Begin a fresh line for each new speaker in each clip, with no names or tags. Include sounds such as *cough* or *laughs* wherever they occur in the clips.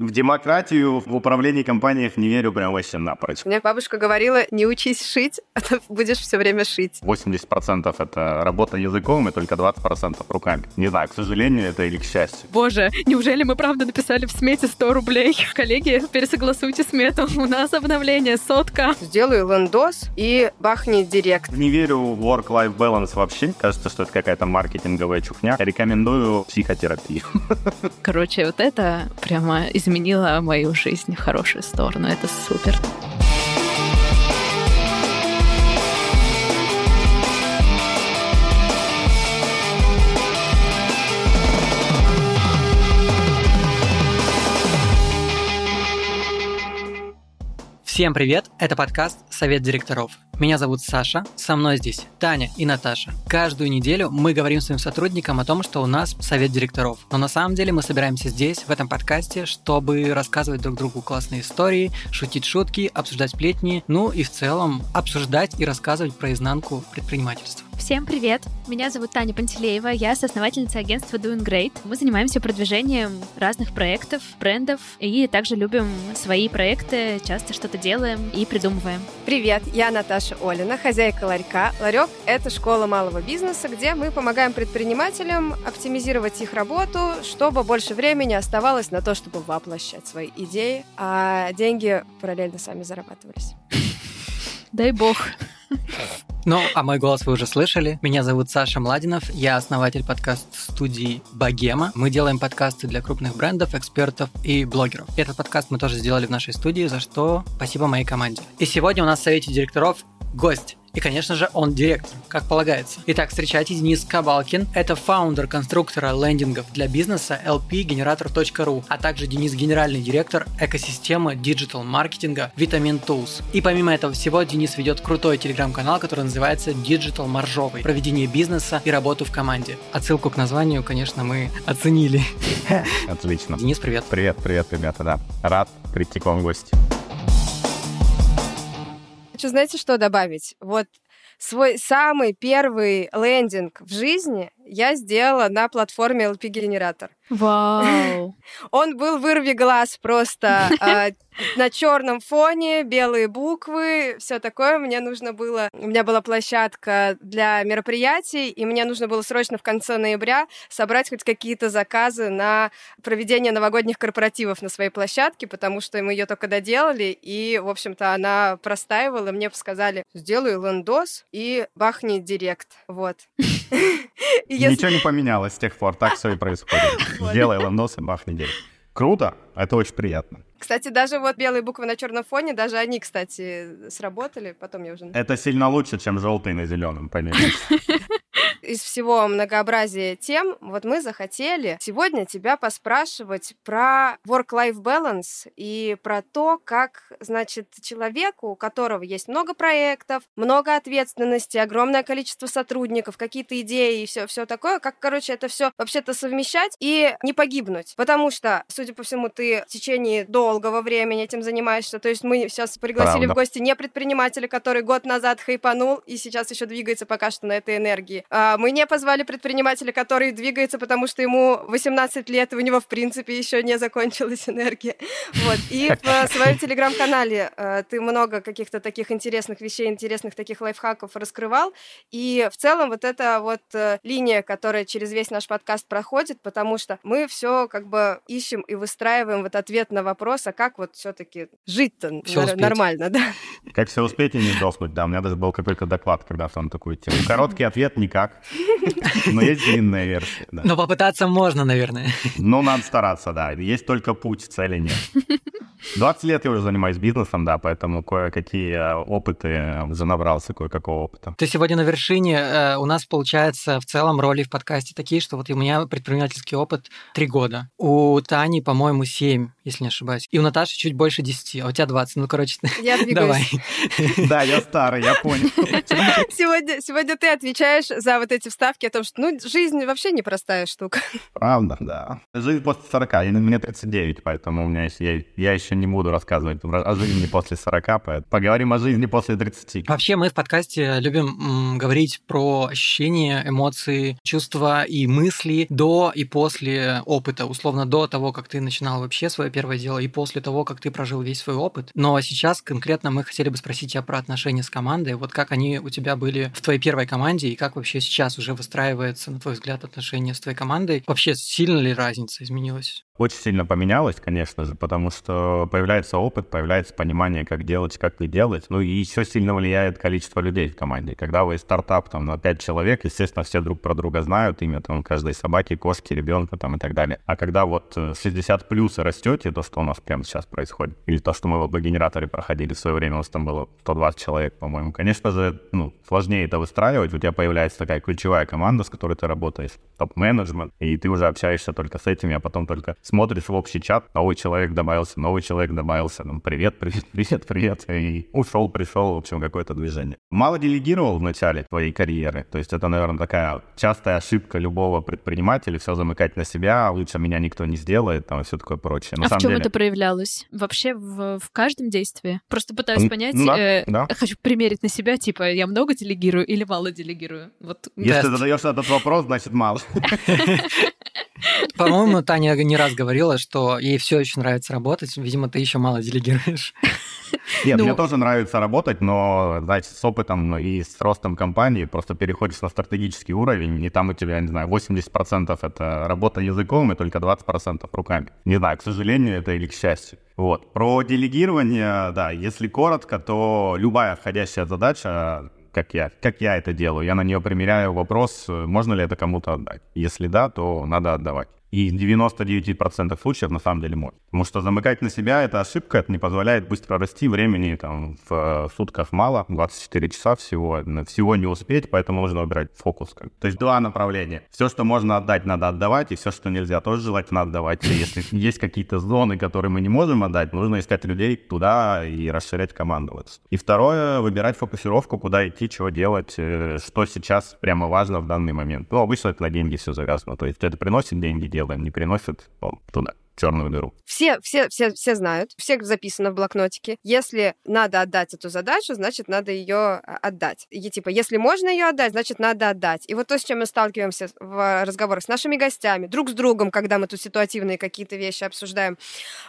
В демократию в управлении компаниях не верю прям вообще напрочь.
Мне бабушка говорила, не учись шить, а то *laughs* будешь все время шить.
80% это работа языком и только 20% руками. Не знаю, к сожалению, это или к счастью.
Боже, неужели мы правда написали в смете 100 рублей? *laughs* Коллеги, пересогласуйте смету. *laughs* У нас обновление, сотка.
Сделаю лендос и бахни директ.
Не верю в work-life balance вообще. Кажется, что это какая-то маркетинговая чухня. Рекомендую психотерапию.
Короче, вот это прямо изменило мою жизнь в хорошую сторону. Это супер.
Всем привет! Это подкаст «Совет директоров». Меня зовут Саша, со мной здесь Таня и Наташа. Каждую неделю мы говорим своим сотрудникам о том, что у нас совет директоров. Но на самом деле мы собираемся здесь, в этом подкасте, чтобы рассказывать друг другу классные истории, шутить шутки, обсуждать сплетни, ну и в целом обсуждать и рассказывать про изнанку предпринимательства.
Всем привет! Меня зовут Таня Пантелеева, я соосновательница агентства Doing Great. Мы занимаемся продвижением разных проектов, брендов и также любим свои проекты, часто что-то делаем и придумываем.
Привет, я Наташа Олина, хозяйка ларька. Ларек — это школа малого бизнеса, где мы помогаем предпринимателям оптимизировать их работу, чтобы больше времени оставалось на то, чтобы воплощать свои идеи, а деньги параллельно сами зарабатывались.
Дай бог.
Ну, а мой голос вы уже слышали. Меня зовут Саша Младинов, я основатель подкаст-студии «Богема». Мы делаем подкасты для крупных брендов, экспертов и блогеров. Этот подкаст мы тоже сделали в нашей студии, за что спасибо моей команде. И сегодня у нас в Совете директоров гость. И, конечно же, он директор, как полагается. Итак, встречайте Денис Кабалкин. Это founder конструктора лендингов для бизнеса lpgenerator.ru, а также Денис генеральный директор экосистемы digital-маркетинга Vitamin Tools. И помимо этого всего, Денис ведет крутой телеграм-канал, который называется Digital Маржовый. Про ведение бизнеса и работу в команде. Отсылку к названию, конечно, мы оценили.
Отлично.
Денис, привет.
Привет, привет, ребята, да. Рад прийти к вам в гости.
Хочу, знаете, что добавить? Вот свой самый первый лендинг в жизни я сделала на платформе LP Генератор.
Вау! *laughs*
Он был вырви глаз просто а, на черном фоне, белые буквы, все такое. Мне нужно было, у меня была площадка для мероприятий, и мне нужно было срочно в конце ноября собрать хоть какие-то заказы на проведение новогодних корпоративов на своей площадке, потому что мы ее только доделали, и, в общем-то, она простаивала. Мне сказали, сделай лендос и бахни директ. Вот. *laughs*
Ничего не поменялось с тех пор, так все и происходит. *laughs* Сделай ландос и бахни день. Круто, это очень приятно.
Кстати, даже вот белые буквы на черном фоне, даже они, кстати, сработали. Потом я уже...
Это сильно лучше, чем желтый на зеленом, понимаете? *laughs*
Из всего многообразия тем, вот мы захотели сегодня тебя поспрашивать про work-life balance и про то, как, значит, человеку, у которого есть много проектов, много ответственности, огромное количество сотрудников, какие-то идеи и все, все такое, как, короче, это все вообще-то совмещать и не погибнуть. Потому что, судя по всему, ты в течение долгого времени этим занимаешься. То есть мы сейчас пригласили
Правда.
в гости не предпринимателя, который год назад хайпанул и сейчас еще двигается пока что на этой энергии. А мы не позвали предпринимателя, который двигается, потому что ему 18 лет, и у него, в принципе, еще не закончилась энергия. Вот. И в своем телеграм-канале э, ты много каких-то таких интересных вещей, интересных таких лайфхаков раскрывал. И в целом вот эта вот э, линия, которая через весь наш подкаст проходит, потому что мы все как бы ищем и выстраиваем вот ответ на вопрос, а как вот все-таки жить-то
успеть.
нормально, да?
Как все успеть и не сдохнуть, да. У меня даже был какой-то доклад когда-то на такую тему. Короткий ответ никак, но есть длинная версия, да.
Но попытаться можно, наверное.
Ну, надо стараться, да. Есть только путь, цели нет. 20 лет я уже занимаюсь бизнесом, да, поэтому кое-какие э, опыты э, уже набрался, кое-какого опыта.
Ты сегодня на вершине. Э, У нас, получается, в целом роли в подкасте такие, что вот у меня предпринимательский опыт три года. У Тани, по-моему, 7, если не ошибаюсь. И у Наташи чуть больше 10, а у тебя 20. Ну, короче,
Я *laughs* двигаюсь.
давай.
Да, я старый, я понял. *laughs*
Сегодня, сегодня ты отвечаешь за вот эти вставки о том, что ну, жизнь вообще непростая штука.
Правда, да. Жизнь после 40, и мне 39, поэтому у меня есть, я, я еще еще не буду рассказывать о жизни после 40, поэтому поговорим о жизни после 30.
Вообще мы в подкасте любим м, говорить про ощущения, эмоции, чувства и мысли до и после опыта. Условно, до того, как ты начинал вообще свое первое дело, и после того, как ты прожил весь свой опыт. Но сейчас конкретно мы хотели бы спросить тебя про отношения с командой. Вот как они у тебя были в твоей первой команде, и как вообще сейчас уже выстраивается, на твой взгляд, отношения с твоей командой? Вообще, сильно ли разница изменилась?
Очень сильно поменялось, конечно же, потому что появляется опыт, появляется понимание, как делать, как не делать. Ну и еще сильно влияет количество людей в команде. Когда вы стартап там на 5 человек, естественно, все друг про друга знают имя там каждой собаки, кошки, ребенка там и так далее. А когда вот 60 э, плюс растете, то, что у нас прямо сейчас происходит, или то, что мы в генераторе проходили в свое время, у нас там было 120 человек, по-моему, конечно же, ну, сложнее это выстраивать. У тебя появляется такая ключевая команда, с которой ты работаешь, топ-менеджмент, и ты уже общаешься только с этими, а потом только смотришь в общий чат, новый человек добавился, новый человек добавился, ну, привет, привет, привет, привет, и ушел, пришел, в общем, какое-то движение. Мало делегировал в начале твоей карьеры, то есть это, наверное, такая частая ошибка любого предпринимателя, все замыкать на себя, лучше меня никто не сделает, там, и все такое прочее.
На а в чем деле... это проявлялось? Вообще в, в каждом действии? Просто пытаюсь понять, да, э, да. хочу примерить на себя, типа, я много делегирую или мало делегирую? Вот.
Если ты задаешь этот вопрос, значит, мало. *laughs*
По-моему, Таня не раз говорила, что ей все очень нравится работать. Видимо, ты еще мало делегируешь.
Нет, ну... мне тоже нравится работать, но, знаете, с опытом и с ростом компании просто переходишь на стратегический уровень, и там у тебя, не знаю, 80% это работа языком и только 20% руками. Не знаю, к сожалению, это или к счастью. Вот. Про делегирование, да, если коротко, то любая входящая задача как я, как я это делаю. Я на нее примеряю вопрос, можно ли это кому-то отдать. Если да, то надо отдавать. И в 99% случаев на самом деле может. Потому что замыкать на себя — это ошибка, это не позволяет быстро расти, времени там в э, сутках мало, 24 часа всего, всего не успеть, поэтому нужно выбирать фокус. Как. То есть два направления. Все, что можно отдать, надо отдавать, и все, что нельзя, тоже желательно отдавать. И если есть какие-то зоны, которые мы не можем отдать, нужно искать людей туда и расширять команду. И второе, выбирать фокусировку, куда идти, чего делать, э, что сейчас прямо важно в данный момент. Ну, обычно это на деньги все завязано. То есть это приносит деньги, делать делаем, не приносят туда черную дыру.
Все, все, все, все знают, всех записано в блокнотике. Если надо отдать эту задачу, значит, надо ее а, отдать. И типа, если можно ее отдать, значит, надо отдать. И вот то, с чем мы сталкиваемся в разговорах с нашими гостями, друг с другом, когда мы тут ситуативные какие-то вещи обсуждаем.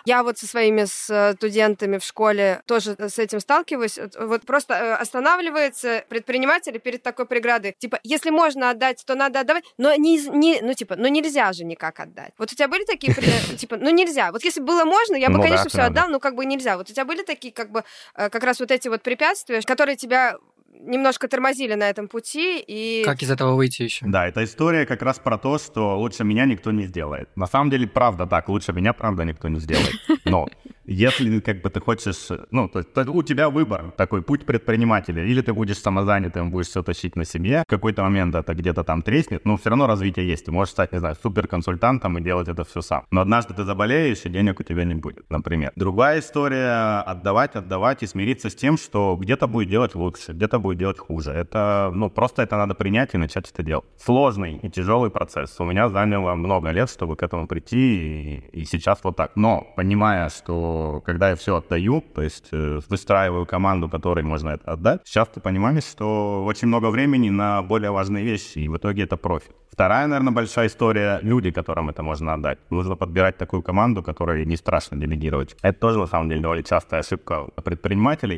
Я вот со своими студентами в школе тоже с этим сталкиваюсь. Вот просто э, останавливается предприниматель перед такой преградой. Типа, если можно отдать, то надо отдавать, но не, не ну типа, ну нельзя же никак отдать. Вот у тебя были такие, *laughs* типа, ну нельзя. Вот если было можно, я бы, ну, конечно, да, все да, отдал, да. но как бы нельзя. Вот у тебя были такие, как бы, э, как раз вот эти вот препятствия, которые тебя немножко тормозили на этом пути и...
Как из этого выйти еще?
Да, эта история как раз про то, что лучше меня никто не сделает. На самом деле, правда так, лучше меня, правда, никто не сделает. Но если как бы ты хочешь, ну, то, то у тебя выбор, такой путь предпринимателя. Или ты будешь самозанятым, будешь все тащить на себе, в какой-то момент это где-то там треснет, но все равно развитие есть. Ты можешь стать, не знаю, суперконсультантом и делать это все сам. Но однажды ты заболеешь, и денег у тебя не будет, например. Другая история — отдавать, отдавать и смириться с тем, что где-то будет делать лучше, где-то будет делать хуже. Это, ну, просто это надо принять и начать это делать. Сложный и тяжелый процесс. У меня заняло много лет, чтобы к этому прийти, и, и сейчас вот так. Но, понимая, что когда я все отдаю, то есть э, выстраиваю команду, которой можно это отдать, сейчас ты понимаешь, что очень много времени на более важные вещи, и в итоге это профит. Вторая, наверное, большая история — люди, которым это можно отдать. Нужно подбирать такую команду, которой не страшно делегировать. Это тоже, на самом деле, довольно частая ошибка предпринимателей.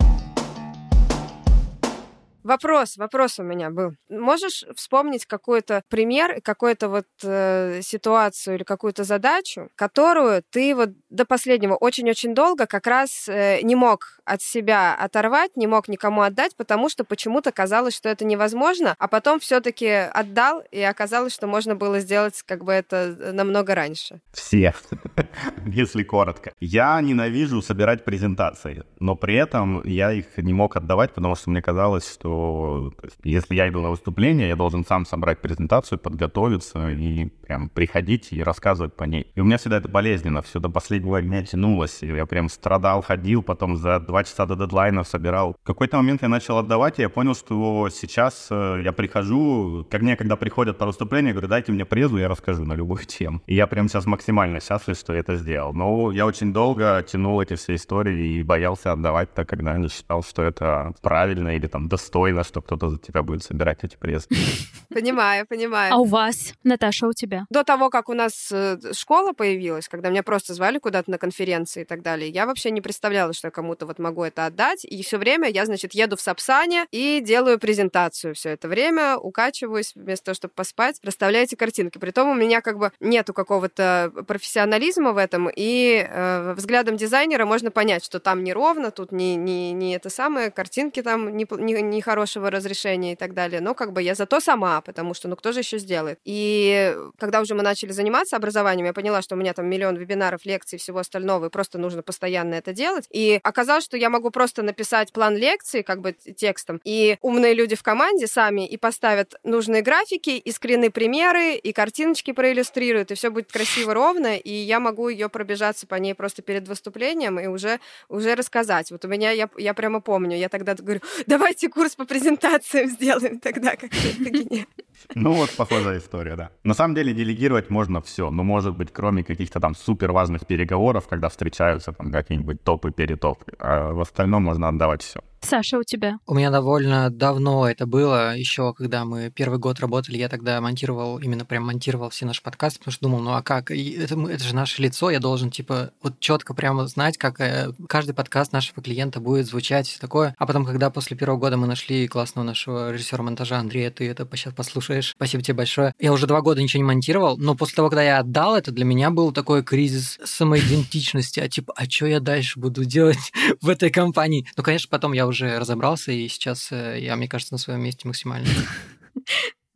Вопрос, вопрос у меня был. Можешь вспомнить какой-то пример, какую-то вот э, ситуацию или какую-то задачу, которую ты вот до последнего очень-очень долго как раз э, не мог от себя оторвать, не мог никому отдать, потому что почему-то казалось, что это невозможно, а потом все-таки отдал, и оказалось, что можно было сделать как бы это намного раньше.
Все, *laughs* если коротко. Я ненавижу собирать презентации, но при этом я их не мог отдавать, потому что мне казалось, что что есть, если я иду на выступление, я должен сам собрать презентацию, подготовиться и прям приходить и рассказывать по ней. И у меня всегда это болезненно, все до последнего дня тянулось. И я прям страдал, ходил, потом за два часа до дедлайна собирал. В какой-то момент я начал отдавать, и я понял, что сейчас э, я прихожу, ко мне, когда приходят по выступлению, говорю, дайте мне презу, я расскажу на любую *laughs* тему. И я прям сейчас максимально счастлив, что я это сделал. Но я очень долго тянул эти все истории и боялся отдавать, так как, наверное, считал, что это правильно или там достойно, что кто-то за тебя будет собирать эти презы. *laughs*
Понимаю, понимаю.
А у вас, Наташа, у тебя?
До того, как у нас э, школа появилась, когда меня просто звали куда-то на конференции и так далее, я вообще не представляла, что я кому-то вот могу это отдать. И все время я, значит, еду в Сапсане и делаю презентацию все это время, укачиваюсь вместо того, чтобы поспать, расставляю эти картинки. Притом у меня как бы нету какого-то профессионализма в этом, и э, взглядом дизайнера можно понять, что там неровно, тут не, не, не это самое, картинки там не, не, не хорошего разрешения и так далее. Но как бы я зато сама, потому что ну кто же еще сделает? И когда уже мы начали заниматься образованием, я поняла, что у меня там миллион вебинаров, лекций, всего остального, и просто нужно постоянно это делать. И оказалось, что я могу просто написать план лекции, как бы текстом, и умные люди в команде сами и поставят нужные графики, и скрины примеры, и картиночки проиллюстрируют, и все будет красиво, ровно, и я могу ее пробежаться по ней просто перед выступлением и уже, уже рассказать. Вот у меня, я, я прямо помню, я тогда говорю, давайте курс по презентациям сделаем тогда, как гениально.
Ну вот похожая история, да. На самом деле делегировать можно все, но может быть кроме каких-то там супер важных переговоров, когда встречаются там какие-нибудь топы, перетопы, а в остальном можно отдавать все.
Саша, у тебя?
У меня довольно давно это было, еще когда мы первый год работали, я тогда монтировал, именно прям монтировал все наши подкасты, потому что думал, ну а как, это, это же наше лицо, я должен типа вот четко прямо знать, как э, каждый подкаст нашего клиента будет звучать, все такое. А потом, когда после первого года мы нашли классного нашего режиссера монтажа Андрея, ты это сейчас послушаешь, спасибо тебе большое. Я уже два года ничего не монтировал, но после того, когда я отдал это, для меня был такой кризис самоидентичности, а типа, а что я дальше буду делать *laughs* в этой компании? Ну, конечно, потом я уже разобрался, и сейчас э, я, мне кажется, на своем месте максимально.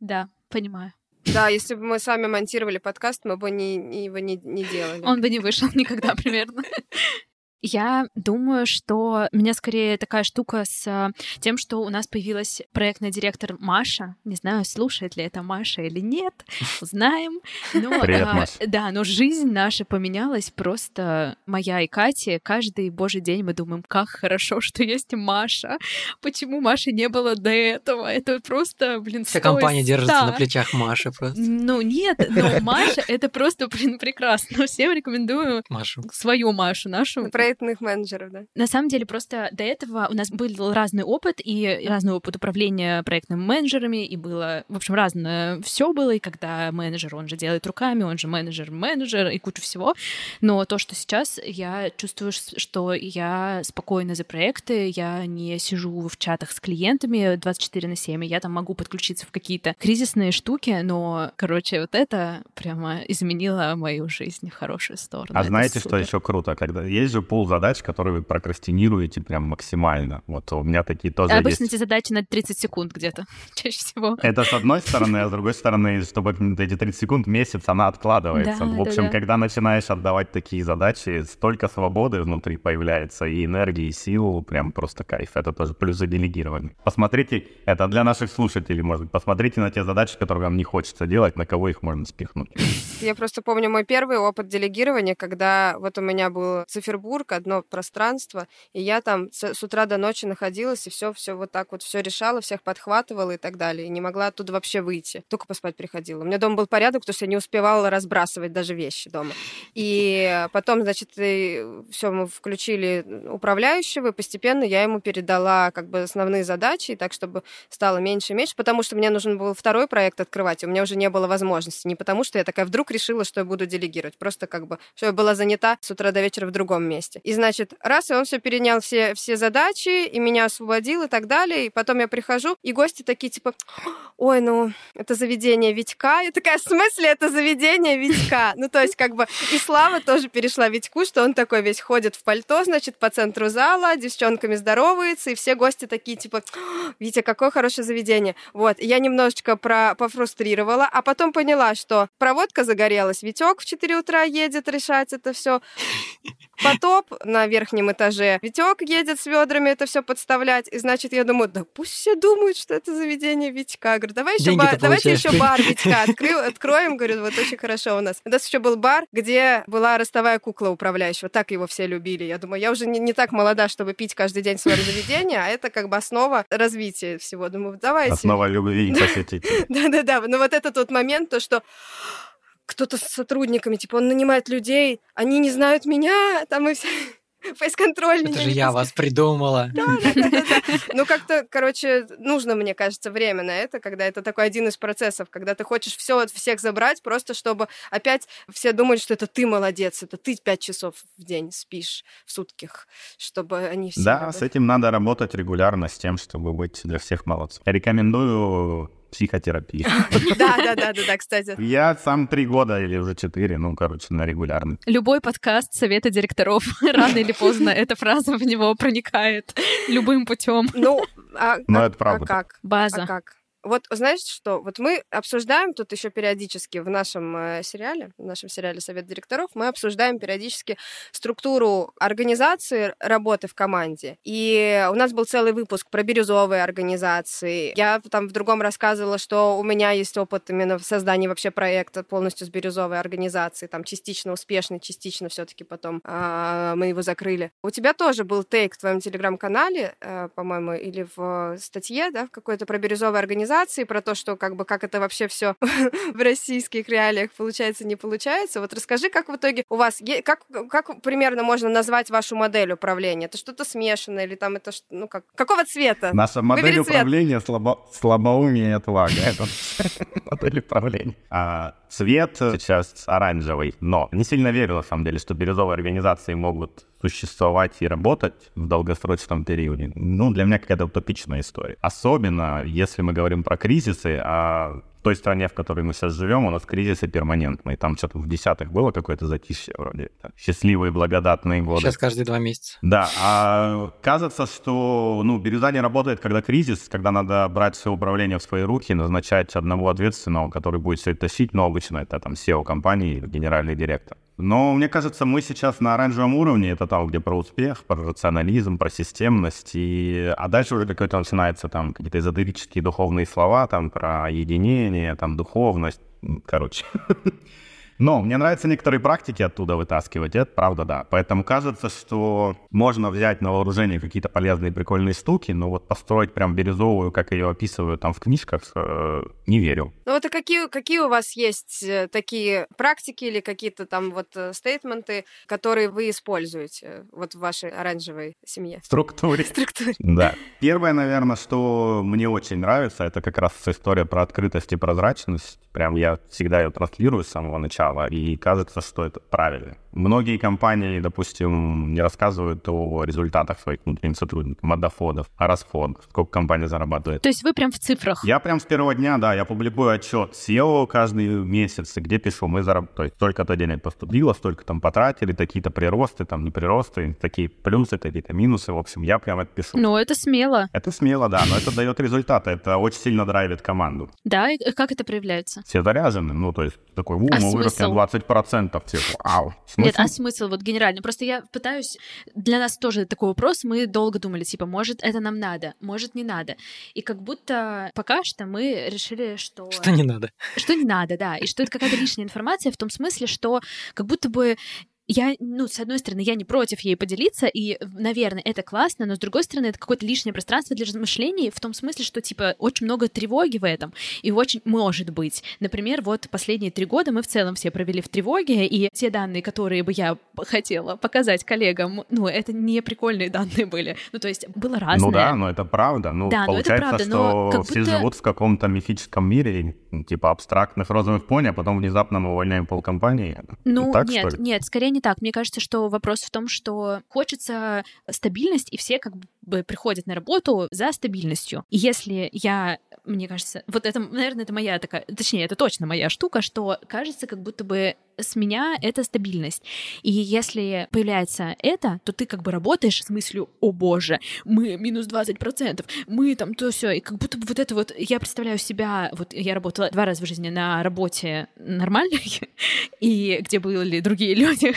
Да, понимаю.
Да, если бы мы сами монтировали подкаст, мы бы не, его не, не делали.
Он бы не вышел никогда примерно. Я думаю, что у меня скорее такая штука с э, тем, что у нас появилась проектный директор Маша. Не знаю, слушает ли это Маша или нет, *laughs* узнаем.
Но, Привет, а, Маша.
Да, но жизнь наша поменялась просто моя и Кати. Каждый божий день мы думаем, как хорошо, что есть Маша. Почему Маши не было до этого? Это просто, блин,
Вся компания держится на плечах Маши просто.
Ну нет, но *laughs* Маша — это просто, блин, прекрасно. Всем рекомендую
Машу.
свою Машу, нашу
проектных менеджеров, да?
На самом деле, просто до этого у нас был разный опыт, и разный опыт управления проектными менеджерами, и было, в общем, разное все было, и когда менеджер, он же делает руками, он же менеджер-менеджер, и кучу всего. Но то, что сейчас я чувствую, что я спокойна за проекты, я не сижу в чатах с клиентами 24 на 7, я там могу подключиться в какие-то кризисные штуки, но, короче, вот это прямо изменило мою жизнь в хорошую сторону.
А
это
знаете, супер. что еще круто? Когда есть же пол пул задач, которые вы прокрастинируете прям максимально. Вот у меня такие тоже
Обычно
есть.
эти задачи на 30 секунд где-то, *laughs* чаще всего.
Это с одной стороны, а с другой стороны, чтобы эти 30 секунд, месяц, она откладывается. Да, в общем, да, да. когда начинаешь отдавать такие задачи, столько свободы внутри появляется, и энергии, и сил, прям просто кайф. Это тоже плюсы делегирования. Посмотрите, это для наших слушателей, может быть, посмотрите на те задачи, которые вам не хочется делать, на кого их можно спихнуть.
Я просто помню мой первый опыт делегирования, когда вот у меня был цифербург, одно пространство, и я там с, с утра до ночи находилась, и все, все вот так вот все решала, всех подхватывала и так далее, и не могла оттуда вообще выйти, только поспать приходила. У меня дома был порядок, потому что я не успевала разбрасывать даже вещи дома. И потом, значит, все, мы включили управляющего, и постепенно я ему передала как бы основные задачи, так, чтобы стало меньше и меньше, потому что мне нужен был второй проект открывать, и у меня уже не было возможности. Не потому, что я такая вдруг решила, что я буду делегировать, просто как бы, что я была занята с утра до вечера в другом месте. И, значит, раз, и он все перенял все, все задачи, и меня освободил, и так далее. И потом я прихожу, и гости такие, типа, ой, ну, это заведение Витька. Я такая, в смысле это заведение Витька? Ну, то есть, как бы, и Слава тоже перешла Витьку, что он такой весь ходит в пальто, значит, по центру зала, девчонками здоровается, и все гости такие, типа, Витя, какое хорошее заведение. Вот, и я немножечко про пофрустрировала, а потом поняла, что проводка загорелась, Витек в 4 утра едет решать это все. Потоп на верхнем этаже. Витек едет с ведрами это все подставлять. И значит, я думаю, да пусть все думают, что это заведение Витька. Говорю, давай еще бар, давайте еще бар Витька открою, откроем. Говорю, вот очень хорошо у нас. У нас еще был бар, где была ростовая кукла управляющего. Так его все любили. Я думаю, я уже не, не так молода, чтобы пить каждый день в своем заведении, а это как бы основа развития всего. Думаю, давайте.
Основа любви посетителей. *laughs*
Да-да-да. Но вот этот вот момент, то, что кто-то с сотрудниками, типа, он нанимает людей, они не знают меня, там и все *laughs* фейс-контроль.
Это же я вас придумала. *laughs*
Да, да, да, да. Ну, как-то, короче, нужно, мне кажется, время на это, когда это такой один из процессов, когда ты хочешь все от всех забрать, просто чтобы опять все думали, что это ты молодец, это ты пять часов в день спишь в сутках, чтобы они все...
Да, с этим надо работать регулярно, с тем, чтобы быть для всех молодцом. Рекомендую психотерапии. *laughs*
Да, да, да, да, да, кстати.
Я сам три года или уже четыре, ну, короче, на регулярный.
Любой подкаст совета директоров, *laughs* рано или поздно *laughs* эта фраза в него проникает любым путем.
Ну, а,
ну
а,
это правда.
А как?
База.
А как? Вот знаешь что? Вот мы обсуждаем тут еще периодически в нашем э, сериале, в нашем сериале Совет директоров, мы обсуждаем периодически структуру организации работы в команде. И у нас был целый выпуск про бирюзовые организации. Я там в другом рассказывала, что у меня есть опыт именно в создании вообще проекта полностью с бирюзовой организацией, там частично успешный, частично все-таки потом э, мы его закрыли. У тебя тоже был тейк в твоем телеграм-канале, э, по-моему, или в статье, да, в какой-то про бирюзовые организации организации, про то, что как бы как это вообще все *laughs* в российских реалиях получается, не получается. Вот расскажи, как в итоге у вас, как, как примерно можно назвать вашу модель управления? Это что-то смешанное или там это, ну как, какого цвета?
Наша модель Выбери управления слабо, слабоумие отвага. *laughs* Это модель управления. А, цвет сейчас оранжевый, но не сильно верю, на самом деле, что бирюзовые организации могут существовать и работать в долгосрочном периоде, ну, для меня какая-то утопичная история. Особенно, если мы говорим про кризисы, а в той стране, в которой мы сейчас живем, у нас кризисы перманентные. Там что-то в десятых было какое-то затишье вроде. Счастливые, благодатные годы.
Сейчас каждые два месяца.
Да, а кажется, что ну, бирюза не работает, когда кризис, когда надо брать все управление в свои руки, назначать одного ответственного, который будет все это тащить, но обычно это там SEO компании или генеральный директор. Но мне кажется, мы сейчас на оранжевом уровне, это там, где про успех, про рационализм, про системность, и... а дальше уже какой-то начинается там какие-то эзотерические духовные слова, там про единение, там духовность, короче. *laughs* Но мне нравятся некоторые практики оттуда вытаскивать, это правда, да. Поэтому кажется, что можно взять на вооружение какие-то полезные прикольные штуки, но вот построить прям бирюзовую, как ее описывают там в книжках, э, не верю.
Ну вот а какие, какие у вас есть э, такие практики или какие-то там вот э, стейтменты, которые вы используете вот в вашей оранжевой семье?
Структуре. *laughs*
Структуре.
Да. Первое, наверное, что мне очень нравится, это как раз история про открытость и прозрачность. Прям я всегда ее транслирую с самого начала, и кажется, что это правильно. Многие компании, допустим, не рассказывают о результатах своих внутренних сотрудников, о доходах, о расходах, сколько компания зарабатывает.
То есть вы прям в цифрах?
Я прям с первого дня, да, я публикую отчет SEO каждый месяц, где пишу, мы заработали, то есть столько-то денег поступило, столько там потратили, такие-то приросты, там не приросты, такие плюсы, такие-то минусы, в общем, я прям это пишу.
Ну, это смело.
Это смело, да, но это дает результаты, это очень сильно драйвит команду.
Да, и как это проявляется?
Все заряжены, ну, то есть такой, у,
а
мы выросли на 20%, типа, вау.
Смысл? Нет, а смысл вот генерально? Просто я пытаюсь... Для нас тоже такой вопрос, мы долго думали, типа, может, это нам надо, может, не надо. И как будто пока что мы решили, что...
Что не надо.
Что не надо, да. И что это какая-то лишняя информация в том смысле, что как будто бы я, ну, с одной стороны, я не против ей поделиться, и, наверное, это классно, но с другой стороны, это какое-то лишнее пространство для размышлений в том смысле, что, типа, очень много тревоги в этом, и очень может быть. Например, вот последние три года мы в целом все провели в тревоге, и те данные, которые бы я хотела показать коллегам, ну, это не прикольные данные были. Ну, то есть было разное.
Ну да, но это правда. Ну, да, получается, но это правда, что все будто... живут в каком-то мифическом мире, типа абстрактных розовых пони, а потом внезапно мы увольняем полкомпании.
Ну, так, нет, нет, скорее не так. Мне кажется, что вопрос в том, что хочется стабильность, и все как бы приходят на работу за стабильностью. И если я, мне кажется, вот это, наверное, это моя такая, точнее, это точно моя штука, что кажется, как будто бы с меня это стабильность. И если появляется это, то ты как бы работаешь с мыслью, о боже, мы минус 20%, мы там то все, и как будто бы вот это вот, я представляю себя, вот я работала два раза в жизни на работе нормальной, *laughs* и где были другие люди.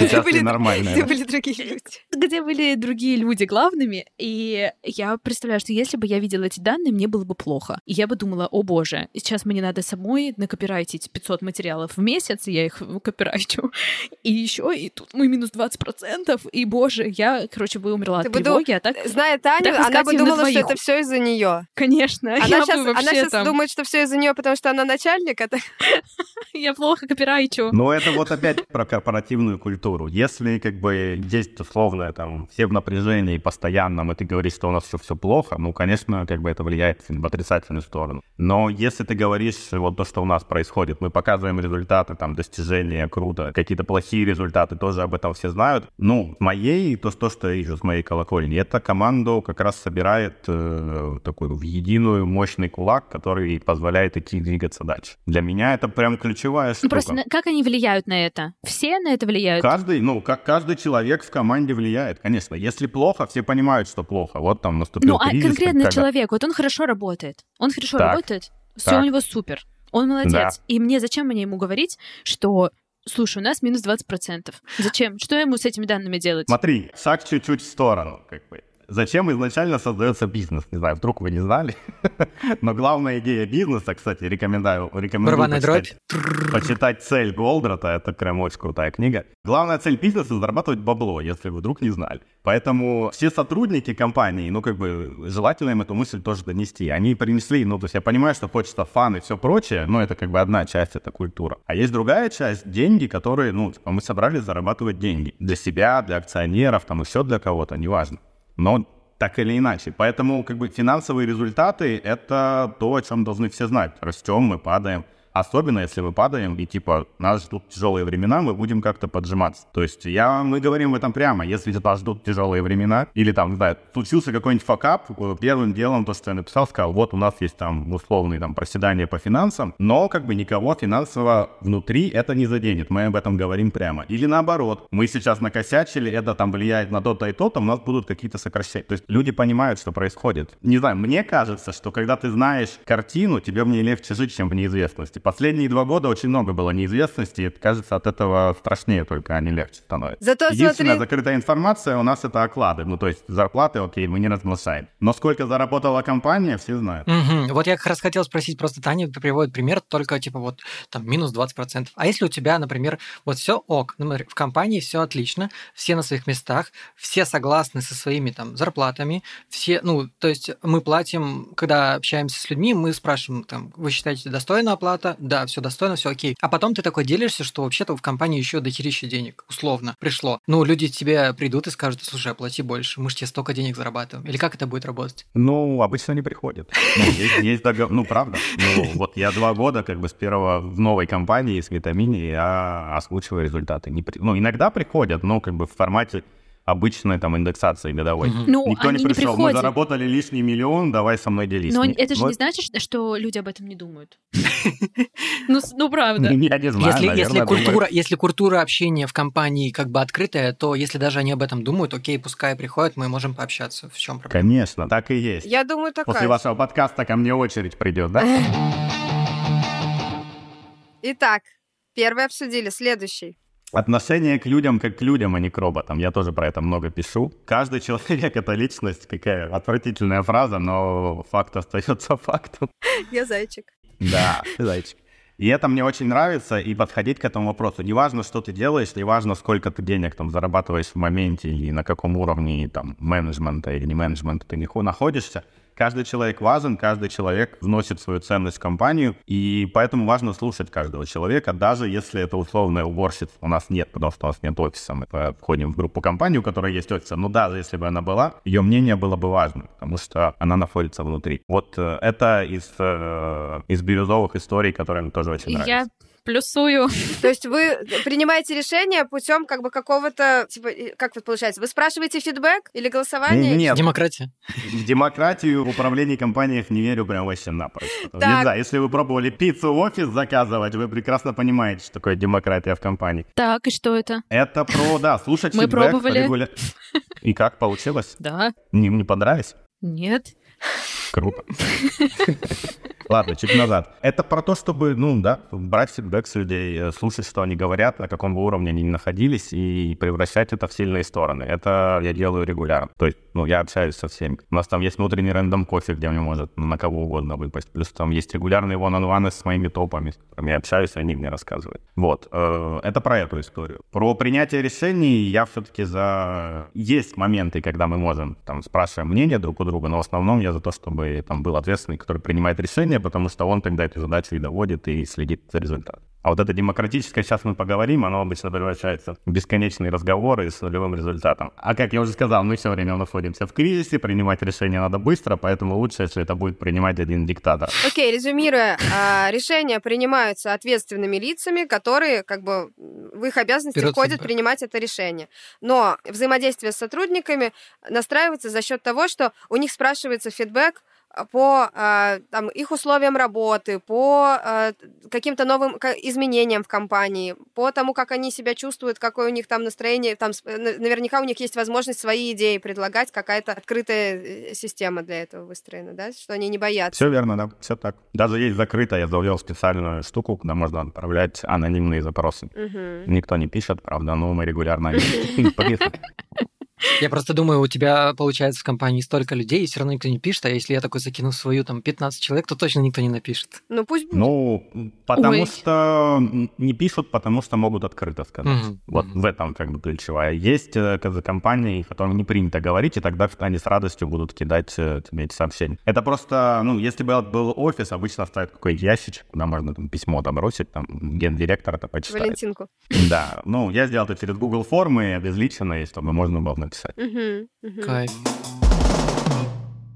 Сейчас были нормальные.
Где были другие люди.
Где были другие люди главными, и я представляю, что если бы я видела эти данные, мне было бы плохо. И я бы думала, о боже, сейчас мне надо самой накопирайтить 500 материалов в месяц, и я их копирайтю. *laughs* И еще, и тут мы минус 20%, и, боже, я, короче, бы умерла
Ты
от
бы
тревоги, а так...
Зная Таню,
так
она бы думала, что это все из-за нее.
Конечно,
Она сейчас,
бы
она сейчас
там...
думает, что все из-за нее, потому что она начальник. Это... *laughs*
Я плохо копирайчу.
Но это вот опять про корпоративную культуру. Если как бы есть условно там все в напряжении постоянном, и ты говоришь, что у нас все все плохо, ну, конечно, как бы это влияет в отрицательную сторону. Но если ты говоришь вот то, что у нас происходит, мы показываем результаты, там, достижения, круто, какие-то плохие результаты, тоже об этом все знают. Ну, моей, то, то что я вижу с моей колокольни, это команду как раз собирает э, такой в единую мощный кулак, который позволяет идти двигаться дальше. Для меня это прям ключевая
Ну,
штука.
просто на- как они влияют на это? Все на это влияют?
Каждый, ну, как каждый человек в команде влияет, конечно. Если плохо, все понимают, что плохо. Вот там наступил
Ну, а
кризис.
конкретный
когда-
человек, вот он хорошо работает. Он хорошо
Так,
работает, все
так.
у него супер. Он молодец.
Да.
И мне зачем мне ему говорить, что слушай, у нас минус 20%. Зачем? Что ему с этими данными делать?
Смотри, шаг чуть-чуть в сторону, как бы. Зачем изначально создается бизнес? Не знаю, вдруг вы не знали. *laughs* Но главная идея бизнеса, кстати, рекомендую, рекомендую почитать, почитать цель Голдрата. Это прям очень крутая книга. Главная цель бизнеса — зарабатывать бабло, если вы вдруг не знали. Поэтому все сотрудники компании, ну, как бы, желательно им эту мысль тоже донести. Они принесли, ну, то есть я понимаю, что хочется фан и все прочее, но это как бы одна часть, это культура. А есть другая часть — деньги, которые, ну, типа, мы собрались зарабатывать деньги. Для себя, для акционеров, там, еще для кого-то, неважно. Но так или иначе. Поэтому, как бы, финансовые результаты — это то, о чем должны все знать. Растем, мы падаем. Особенно, если мы падаем, и типа нас ждут тяжелые времена, мы будем как-то поджиматься. То есть я, мы говорим в этом прямо. Если вас ждут тяжелые времена, или там, не знаю, случился какой-нибудь факап, э, первым делом то, что я написал, сказал, вот у нас есть там условные там проседания по финансам, но как бы никого финансово внутри это не заденет. Мы об этом говорим прямо. Или наоборот, мы сейчас накосячили, это там влияет на то-то и то-то, у нас будут какие-то сокращения. То есть люди понимают, что происходит. Не знаю, мне кажется, что когда ты знаешь картину, тебе в ней легче жить, чем в неизвестности. Последние два года очень много было неизвестности, и кажется, от этого страшнее только, а не легче становится.
Зато
Единственная
смотри,
закрытая информация у нас это оклады. Ну, то есть зарплаты, окей, мы не разглашаем. Но сколько заработала компания, все знают.
Мгм. Вот я как раз хотел спросить, просто Таня приводит пример только типа вот там минус 20%. А если у тебя, например, вот все ок, например, в компании все отлично, все на своих местах, все согласны со своими там зарплатами, все, ну, то есть мы платим, когда общаемся с людьми, мы спрашиваем там, вы считаете достойна оплата? Да, все достойно, все окей. А потом ты такой делишься, что вообще-то в компании еще дохерища денег, условно, пришло. Ну, люди к тебе придут и скажут, слушай, оплати больше, мы же тебе столько денег зарабатываем. Или как это будет работать?
Ну, обычно не приходят. Ну, есть, есть догов- Ну, правда. Ну, вот я два года как бы с первого в новой компании с Витамини я озвучиваю результаты. Не при- Ну, иногда приходят, но как бы в формате обычной там индексации годовой.
Ну,
Никто
они
не
не
пришел. Мы
приходят.
заработали лишний миллион, давай со мной делись.
Но
Не-
это же
вот
не значит, что люди об этом не думают. Ну, ну правда.
Я не знаю,
если культура общения в компании как бы открытая, то если даже они об этом думают, окей, пускай приходят, мы можем пообщаться. В чем проблема?
Конечно, так и есть.
я думаю, такая.
После вашего подкаста ко мне очередь придет, да?
Итак, первый обсудили, следующий.
Отношение к людям как к людям, а не к роботам. Я тоже про это много пишу. Каждый человек — это личность. Какая отвратительная фраза, но факт остается фактом.
Я зайчик.
Да, *laughs* ты зайчик. И это мне очень нравится, и подходить к этому вопросу. Неважно, что ты делаешь, неважно, сколько ты денег там зарабатываешь в моменте, или на каком уровне там менеджмента или не менеджмента ты находишься. Каждый человек важен, каждый человек вносит свою ценность в компанию, и поэтому важно слушать каждого человека, даже если это условная уборщица. У нас нет, потому что у нас нет офиса. Мы входим в группу компании, у которой есть офис. Но даже если бы она была, ее мнение было бы важным, потому что она находится внутри. Вот э, это из, э, из бирюзовых историй, которые мне тоже очень
Я
нравятся.
Плюсую.
То есть вы принимаете решение путем как бы какого-то, типа, как вот получается, вы спрашиваете фидбэк или голосование?
Нет.
Демократия.
В демократию в управлении компаниях не верю прям вообще напрочь. Не знаю, если вы пробовали пиццу в офис заказывать, вы прекрасно понимаете, что такое демократия в компании.
Так, и что это?
Это про, да, слушать *laughs*
Мы
фидбэк,
пробовали.
регуля- И как получилось?
Да.
Не, не понравилось?
Нет.
Круто. *laughs* Ладно, чуть назад. Это про то, чтобы, ну да, брать фидбэк с людей, э, слушать, что они говорят, на каком бы уровне они ни находились, и превращать это в сильные стороны. Это я делаю регулярно. То есть, ну, я общаюсь со всеми. У нас там есть внутренний рандом кофе, где мне может на кого угодно выпасть. Плюс там есть регулярные one-on-one с моими топами, я общаюсь, они мне рассказывают. Вот. э, Это про эту историю. Про принятие решений я все-таки за... Есть моменты, когда мы можем, там, спрашиваем мнение друг у друга, но в основном я за то, чтобы там был ответственный, который принимает решение, потому что он тогда эту задачу и доводит, и следит за результатом. А вот это демократическое, сейчас мы поговорим, оно обычно превращается в бесконечные разговоры с нулевым результатом. А как я уже сказал, мы все время находимся в кризисе, принимать решения надо быстро, поэтому лучше, если это будет принимать один диктатор.
Окей, резюмируя, а, решения принимаются ответственными лицами, которые, как бы, в их обязанности входит
фидбэк.
принимать это решение. Но взаимодействие с сотрудниками настраивается за счет того, что у них спрашивается фидбэк по а, там, их условиям работы, по а, каким-то новым изменениям в компании, по тому, как они себя чувствуют, какое у них там настроение. Там, наверняка у них есть возможность свои идеи предлагать, какая-то открытая э, система для этого выстроена, да, что они не боятся.
Все верно, да, все так. Даже есть закрыто, я завел специальную штуку, куда можно отправлять анонимные запросы.
Мгм.
Никто не пишет, правда, но мы регулярно. *laughs*
Я просто думаю, у тебя, получается, в компании столько людей, и все равно никто не пишет, а если я такой закину свою, там, 15 человек, то точно никто не напишет.
Ну пусть будет.
Ну, потому
Ой.
что не пишут, потому что могут открыто сказать.
Мгм.
Вот
Мгм.
в этом как бы ключевая. Есть э, компании, которым не принято говорить, и тогда они с радостью будут кидать э, тебе эти сообщения. Это просто, ну, если бы был офис, обычно ставят какой-то ящичек, куда можно там письмо там бросить, там гендиректор это почитает.
Валентинку.
Да, ну, я сделал это через Google формы, обезличенные, чтобы можно было написать.
Кайф.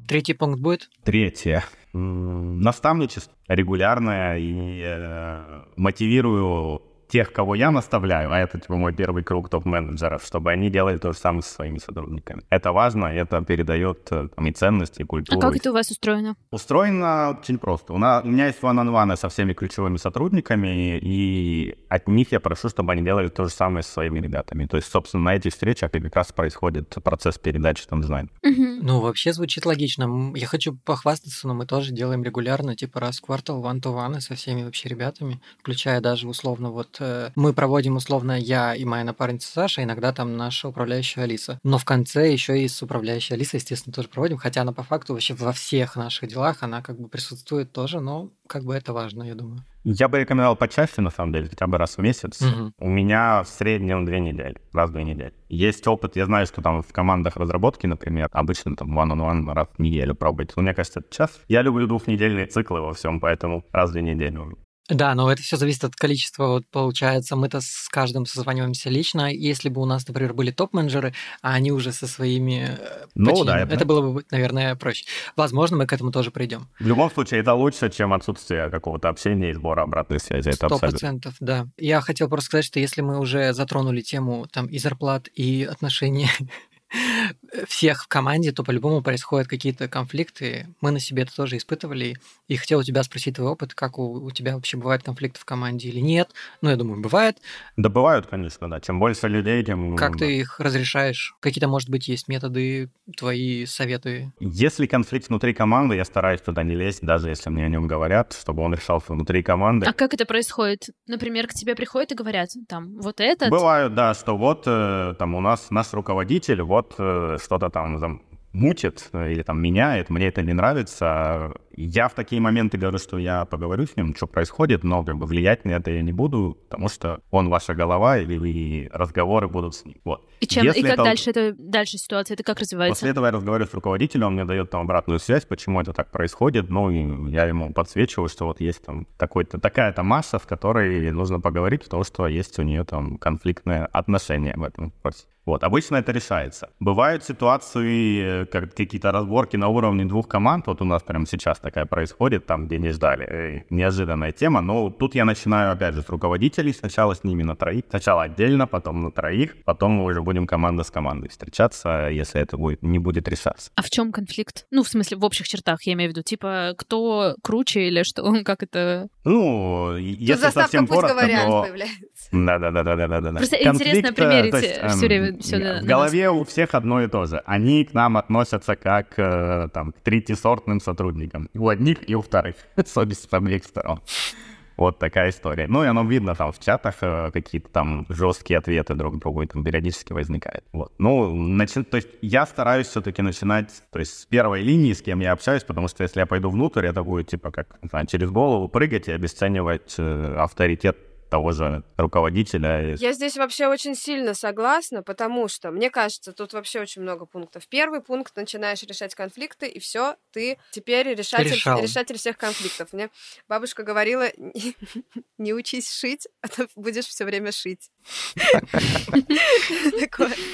Третий пункт будет?
Третье. Наставничество регулярное и э, мотивирую тех, кого я наставляю, а это типа мой первый круг топ-менеджеров, чтобы они делали то же самое со своими сотрудниками. Это важно, это передает э, там, и ценности, и
А
культуру.
как это у вас устроено?
Устроено очень просто. У, на- у меня есть one-on-one со всеми ключевыми сотрудниками, и от них я прошу, чтобы они делали то же самое со своими ребятами. То есть, собственно, на этих встречах и как раз происходит процесс передачи там знаний.
Мгм.
Ну, вообще звучит логично. Я хочу похвастаться, но мы тоже делаем регулярно, типа раз в квартал one to one со всеми вообще ребятами, включая даже условно вот э, мы проводим условно я и моя напарница Саша, иногда там наша управляющая Алиса. Но в конце еще и с управляющей Алисой, естественно, тоже проводим, хотя она по факту вообще во всех наших делах, она как бы присутствует тоже, но как бы это важно, я думаю.
Я бы рекомендовал почаще, на самом деле, хотя бы раз в месяц.
Мгм.
У меня в среднем две недели, раз в две недели. Есть опыт, я знаю, что там в командах разработки, например, обычно там one-on-one раз в неделю пробуйте. Но мне кажется, это час. Я люблю двухнедельные циклы во всем, поэтому раз в две недели.
Да, но это все зависит от количества. Вот получается, мы-то с каждым созваниваемся лично. Если бы у нас, например, были топ-менеджеры, а они уже со своими э,
Ну да,
подчиненными,
это-
было бы, наверное, проще. Возможно, мы к этому тоже придем.
В любом случае, это лучше, чем отсутствие какого-то общения и сбора обратной связи.
Сто процентов, да. Я хотел просто сказать, что если мы уже затронули тему там и зарплат, и отношений *laughs* всех в команде, то по-любому происходят какие-то конфликты. Мы на себе это тоже испытывали. И хотел у тебя спросить твой опыт, как у, у тебя вообще бывают конфликты в команде или нет. Ну, я думаю, бывает.
Да бывают, конечно, да. Чем больше людей, тем...
Как ты их разрешаешь? Какие-то, может быть, есть методы, твои советы?
Если конфликт внутри команды, я стараюсь туда не лезть, даже если мне о нем говорят, чтобы он решался внутри команды.
А как это происходит? Например, к тебе приходят и говорят, там, вот этот...
Бывают, да, что вот э, там у нас наш руководитель вот э, что-то там зам- мутит э, или там меняет, мне это не нравится. Я в такие моменты говорю, что я поговорю с ним, что происходит, но как бы влиять на это я не буду, потому что он ваша голова, и, и разговоры будут с ним. Вот.
И, чем,
Если
и как
это-
дальше это дальше ситуация, это как развивается?
После этого я разговариваю с руководителем, он мне дает там обратную связь, почему это так происходит, ну, и я ему подсвечиваю, что вот есть там такой-то, такая-то масса, с которой нужно поговорить, потому что есть у нее там конфликтное отношение в этом вопросе. Вот, обычно это решается. Бывают ситуации, э, как какие-то разборки на уровне двух команд, вот у нас прямо сейчас такая происходит, там, где не ждали. Э, неожиданная тема, но тут я начинаю, опять же, с руководителей, сначала с ними на троих, сначала отдельно, потом на троих, потом мы уже будем команда с командой встречаться, если это будет, не будет решаться.
А в чем конфликт? Ну, в смысле, в общих чертах, я имею в виду, типа, кто круче или что, *laughs* как это...
Ну, если совсем коротко, то... Да-да-да-да-да-да.
Просто интересно примерить все время все
В голове у всех одно и то же. Они к нам относятся как э, там, к третьесортным сотрудникам. У одних и у вторых. *laughs* Совесть с обеих сторон. Вот такая история. Ну, и оно видно там в чатах, э, какие-то там жесткие ответы друг другу там периодически возникают. Вот. Ну, начи... то есть я стараюсь все-таки начинать, то есть с первой линии, с кем я общаюсь, потому что если я пойду внутрь, это будет типа как, не знаю, через голову прыгать и обесценивать э, авторитет того же руководителя.
Я здесь вообще очень сильно согласна, потому что, мне кажется, тут вообще очень много пунктов. Первый пункт, начинаешь решать конфликты, и все, ты теперь решатель, решатель всех конфликтов. Мне бабушка говорила, не *laughs* учись шить, а то будешь все время шить. *laughs*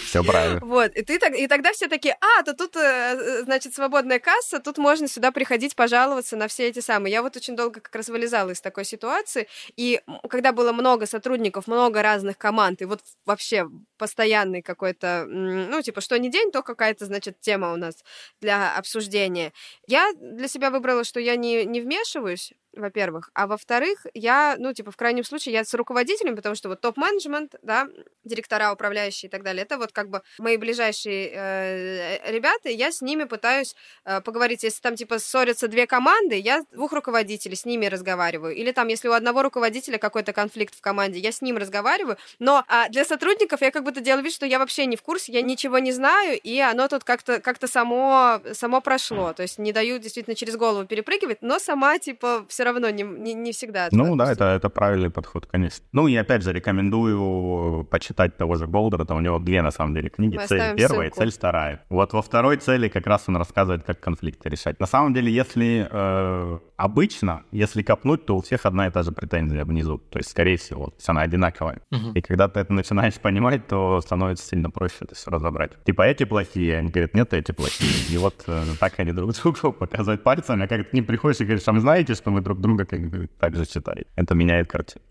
Все правильно.
Вот, и, ты, и тогда все такие, а, то тут, э, значит, свободная касса, тут можно сюда приходить пожаловаться на все эти самые. Я вот очень долго как раз вылезала из такой ситуации, и когда было много сотрудников, много разных команд, и вот вообще постоянный какой-то, ну, типа, что не день, то какая-то, значит, тема у нас для обсуждения. Я для себя выбрала, что я не, не вмешиваюсь, во-первых. А во-вторых, я, ну, типа, в крайнем случае, я с руководителем, потому что вот топ-менеджмент, да, директора, управляющие и так далее, это вот как бы мои ближайшие э, ребята, и я с ними пытаюсь э, поговорить. Если там, типа, ссорятся две команды, я двух руководителей, с ними разговариваю. Или там, если у одного руководителя какой-то конфликт в команде, я с ним разговариваю. Но а для сотрудников я как будто делаю вид, что я вообще не в курсе, я ничего не знаю, и оно тут как-то как само, само прошло. То есть не даю действительно через голову перепрыгивать, но сама, типа, все равно не, не, не всегда.
Ну да, это, это правильный подход, конечно. Ну и опять же, рекомендую почитать того же Голдера, там у него две на самом деле книги. Мы цель первая, ссылку. цель вторая. Вот во второй цели как раз он рассказывает, как конфликты решать. На самом деле, если э, обычно, если копнуть, то у всех одна и та же претензия внизу. То есть, скорее всего, то есть она одинаковая. Угу. И когда ты это начинаешь понимать, то становится сильно проще это все разобрать. Типа эти плохие, они говорят, нет, эти плохие. И вот э, так они друг другу *laughs* показывают пальцами, а как ты к ним приходишь и говоришь, а вы знаете, что мы друг друга как бы так же читаем. Это меняет картину.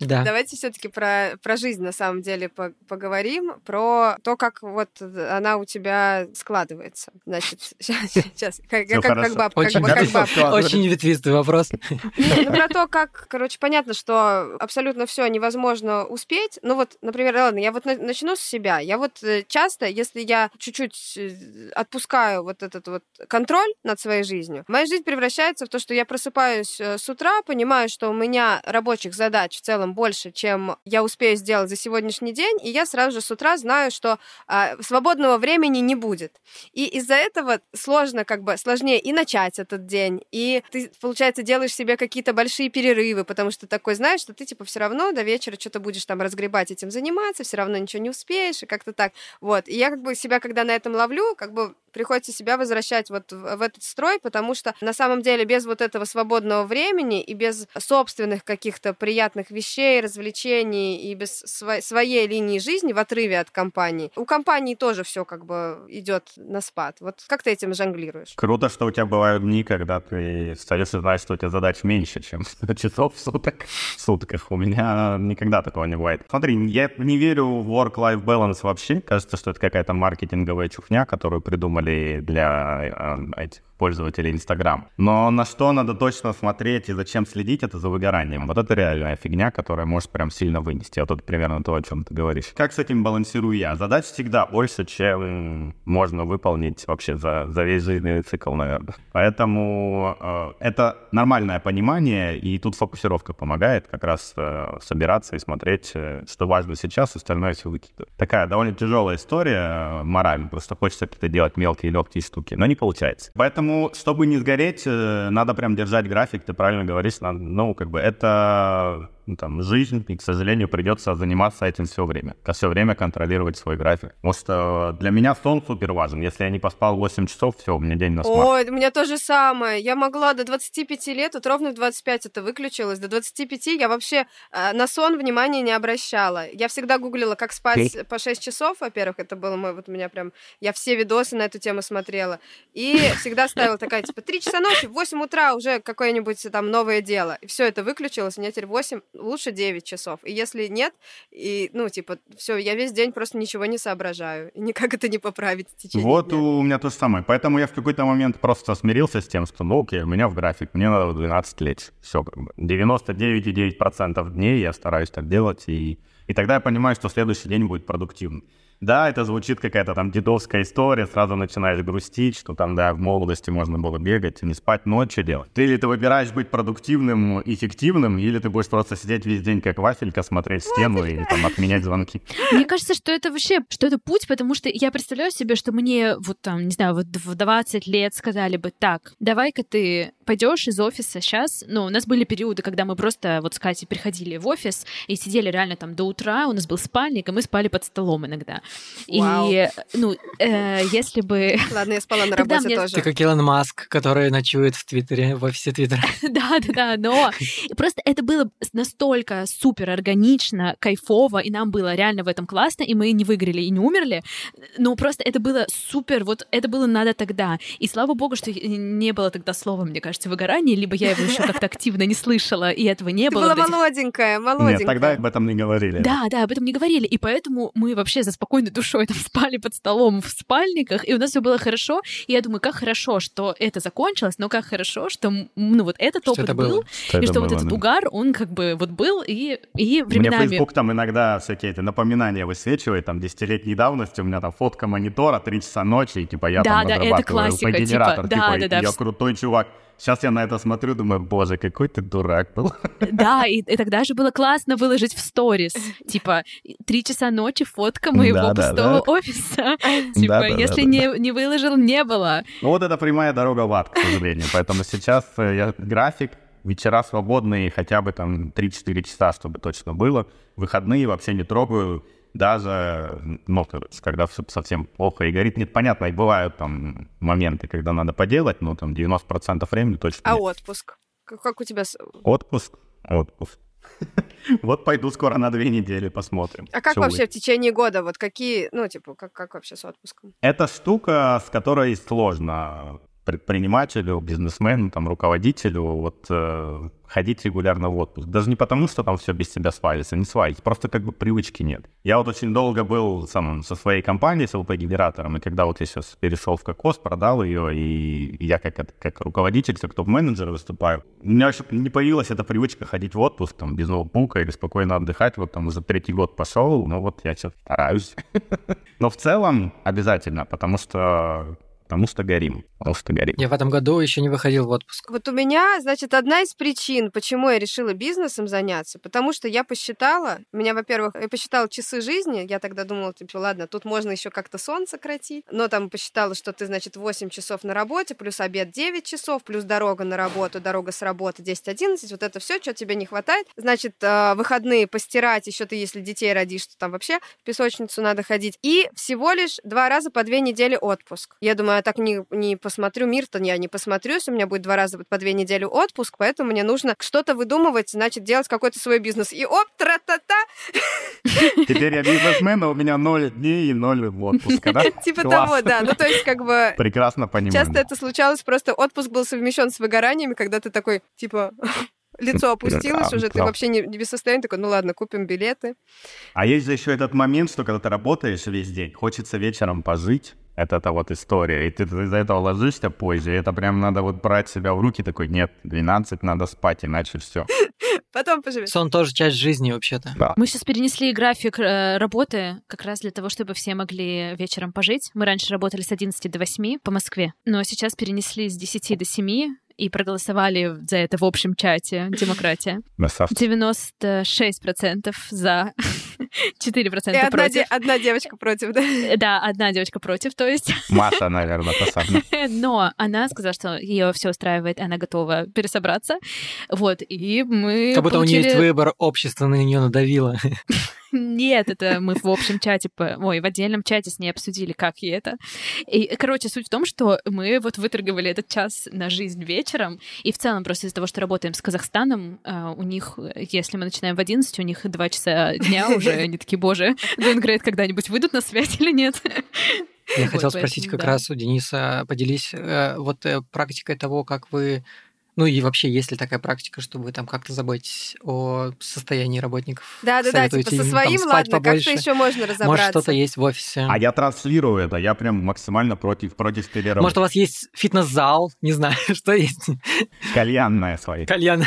Да. Давайте все-таки про, про жизнь на самом деле по поговорим, про то, как вот она у тебя складывается. Значит, сейчас, как, как, как бабка.
Очень,
как,
как бабка. Очень ветвистый вопрос.
Ну, про то, как, короче, понятно, что абсолютно все невозможно успеть. Ну вот, например, ладно, я вот начну с себя. Я вот э, часто, если я чуть-чуть э, отпускаю вот этот вот контроль над своей жизнью, моя жизнь превращается в то, что я просыпаюсь э, с утра, понимаю, что у меня рабочих задач в целом целом больше, чем я успею сделать за сегодняшний день, и я сразу же с утра знаю, что а, свободного времени не будет. И из-за этого сложно, как бы, сложнее и начать этот день, и ты, получается, делаешь себе какие-то большие перерывы, потому что такой знаешь, что ты, типа, все равно до вечера что-то будешь там разгребать этим заниматься, все равно ничего не успеешь, и как-то так. Вот. И я, как бы, себя, когда на этом ловлю, как бы приходится себя возвращать вот в, этот строй, потому что на самом деле без вот этого свободного времени и без собственных каких-то приятных вещей, развлечений и без сво- своей линии жизни в отрыве от компании, у компании тоже все как бы идет на спад. Вот как ты этим жонглируешь?
Круто, что у тебя бывают дни, когда ты встаешь и знаешь, что у тебя задач меньше, чем *laughs* часов в суток. В сутках. У меня никогда такого не бывает. Смотри, я не верю в work-life balance вообще. Кажется, что это какая-то маркетинговая чухня, которую придумали для э, этих пользователей Инстаграм. Но на что надо точно смотреть и зачем следить, это за выгоранием. Вот это реальная фигня, которая может прям сильно вынести. Вот это примерно то, о чем ты говоришь. Как с этим балансирую я? Задач всегда больше, чем можно выполнить вообще за, за весь жизненный цикл, наверное. Поэтому э, это нормальное понимание, и тут фокусировка помогает как раз э, собираться и смотреть, э, что важно сейчас, остальное все выкидывать. Такая довольно тяжелая история э, морально, просто хочется какие-то делать мелкие легкие штуки, но не получается. Поэтому Поэтому, чтобы не сгореть, э, надо прям держать график, ты правильно говоришь, надо, ну, как бы это ну, там, жизнь, и, к сожалению, придется заниматься этим все время. Все время контролировать свой график. Потому что для меня сон супер важен. Если я не поспал 8 часов, все, у меня день на смарт.
Ой, у меня то же самое. Я могла до 25 лет, вот ровно в 25 это выключилось. До 25 я вообще э, на сон внимания не обращала. Я всегда гуглила, как спать по 6 часов, во-первых, это было мой, вот у меня прям, я все видосы на эту тему смотрела. И всегда ставила такая, типа, 3 часа ночи, в 8 утра уже какое-нибудь там новое дело. И все это выключилось, у меня теперь 8, лучше 9 часов. И если нет, и, ну, типа, все, я весь день просто ничего не соображаю. И никак это не поправить в течение
Вот
дня.
у меня то же самое. Поэтому я в какой-то момент просто смирился с тем, что, ну, окей, у меня в график, мне надо 12 лет. Все, как бы. 99,9% дней я стараюсь так делать, и, и тогда я понимаю, что следующий день будет продуктивным. Да, это звучит какая-то там дедовская история, сразу начинаешь грустить, что там, да, в молодости можно было бегать, не спать, ночью делать. Ты или ты выбираешь быть продуктивным, эффективным, или ты будешь просто сидеть весь день как вафелька, смотреть в стену и там отменять звонки.
Мне кажется, что это вообще, что это путь, потому что я представляю себе, что мне вот там, не знаю, вот в 20 лет сказали бы, так, давай-ка ты пойдешь из офиса сейчас. Ну, у нас были периоды, когда мы просто вот с Катей приходили в офис и сидели реально там до утра, у нас был спальник, и мы спали под столом иногда.
Вау.
И, ну, э, если бы... *laughs*
Ладно, я спала на
Тогда
работе
мне-
тоже.
Ты как Илон Маск, который ночует в Твиттере, в офисе Твиттера. *laughs*
Да, да, да, но просто это было настолько супер органично, кайфово, и нам было реально в этом классно, и мы не выиграли и не умерли, но просто это было супер, вот это было надо тогда. И слава богу, что не было тогда слова, мне кажется, выгорание, либо я его еще как-то активно не слышала, и этого не
Ты
было.
была
вот этих-
молоденькая, молоденькая.
Нет, тогда об этом не говорили.
Да, да, об этом не говорили. И поэтому мы вообще за спокойной душой там спали под столом в спальниках, и у нас все было хорошо. И я думаю, как хорошо, что это закончилось, но как хорошо, что ну вот этот
Что
опыт
это
был.
Что
и
это
что вот
было,
этот
да.
угар, он как бы вот был, и, и
Мне
временами...
Facebook там иногда всякие эти напоминания высвечивает, там, десятилетней давности, у меня там фотка монитора, 3 часа ночи, и, типа, я
Да,
там
да, это классика,
генератор,
типа, да,
типа,
да, да,
я крутой чувак. Сейчас я на это смотрю, думаю, боже, какой ты дурак был. *laughs*
Да, и, и тогда же было классно выложить в сторис. Типа, три часа ночи фотка моего *laughs*
Да, да,
пустого
да.
офиса. Типа,
Да, да,
если
да,
не, не выложил, не было.
Ну вот это прямая дорога в ад, к сожалению. Поэтому сейчас э, я график, вечера свободные, хотя бы там 3-4 часа, чтобы точно было. Выходные вообще не трогаю. Даже, ну, когда все совсем плохо и горит. Нет, понятно, и бывают там моменты, когда надо поделать, но там 90% времени точно
А
нет.
отпуск? Как, как у тебя...
Отпуск? Отпуск. *laughs* Вот пойду скоро на две недели, посмотрим.
А как вообще в течение года? Вот какие... Ну, типа, как, как вообще с отпуском?
Это штука, с которой сложно предпринимателю, бизнесмену, там, руководителю вот э, ходить регулярно в отпуск. Даже не потому, что там все без тебя свалится, не свалится, просто как бы привычки нет. Я вот очень долго был сам, со своей компанией, с LP-генератором, и когда вот я сейчас перешел в Кокос, продал ее, и я как, как руководитель, как топ-менеджер выступаю, у меня еще не появилась эта привычка ходить в отпуск, там, без ноутбука или спокойно отдыхать, вот там уже третий год пошел, ну вот я сейчас стараюсь. Но в целом обязательно, потому что потому что горим, потому что горим.
Я в этом году еще не выходил в отпуск.
Вот у меня, значит, одна из причин, почему я решила бизнесом заняться, потому что я посчитала, у меня, во-первых, я посчитала часы жизни, я тогда думала, типа, ладно, тут можно еще как-то сон сократить, но там посчитала, что ты, значит, 8 часов на работе, плюс обед 9 часов, плюс дорога на работу, дорога с работы 10-11, вот это все, что тебе не хватает. Значит, э, выходные постирать, еще ты, если детей родишь, то там вообще в песочницу надо ходить. И всего лишь два раза по две недели отпуск. Я думаю, я так не, не посмотрю мир-то, я не посмотрюсь, у меня будет два раза по две недели отпуск, поэтому мне нужно что-то выдумывать, значит, делать какой-то свой бизнес. И оп, тра-та-та,
Теперь я бизнесмен, а у меня ноль дней и ноль отпуска, да? *laughs*
типа того, да. Ну, то есть, как бы,
Прекрасно понимаю.
часто это случалось, просто отпуск был совмещен с выгораниями, когда ты такой, типа, *laughs* лицо опустилось уже, ты вообще не, не без состояния, такой, ну ладно, купим билеты.
А есть же еще этот момент, что когда ты работаешь весь день, хочется вечером пожить. Это та вот история. И ты из-за этого ложишься позже. И это прям надо вот брать себя в руки. Такой, нет, 12 надо спать, иначе все. *laughs*
Потом поживешь.
Сон тоже часть жизни вообще-то.
Мы сейчас перенесли график э, работы как раз для того, чтобы все могли вечером пожить. Мы раньше работали с 11 до 8 по Москве, но сейчас перенесли с 10 до 7, и проголосовали за это в общем чате «Демократия». 96% за, *laughs* 4%
и одна
против.
Де- одна девочка против, да? *laughs*
Да, одна девочка против, то есть. *laughs*
Маша, наверное, та самая.
Но она сказала, что ее все устраивает, она готова пересобраться. Вот, и мы
Как будто
получили...
у нее есть выбор, общество на нее надавило.
Нет, это мы в общем чате, ой, в отдельном чате с ней обсудили, как ей это. И, короче, суть в том, что мы вот выторговали этот час на жизнь вечером, и в целом просто из-за того, что работаем с Казахстаном, а, у них, если мы начинаем в 11, у них 2 часа дня уже, они такие, боже, Доингрейд когда-нибудь выйдут на связь или нет?
Я хотел спросить как раз у Дениса, поделись э, вот э, практикой того, как вы ну и вообще, есть ли такая практика, что вы там как-то заботитесь о состоянии работников?
Да, да, да, типа со
им,
своим,
там,
ладно, как-то
побольше?
еще можно разобраться.
Может, что-то есть в офисе?
А я транслирую это, я прям максимально против, против переработки.
Может, у вас есть фитнес-зал? Не знаю, *laughs* что есть?
Кальянная своя.
Кальян.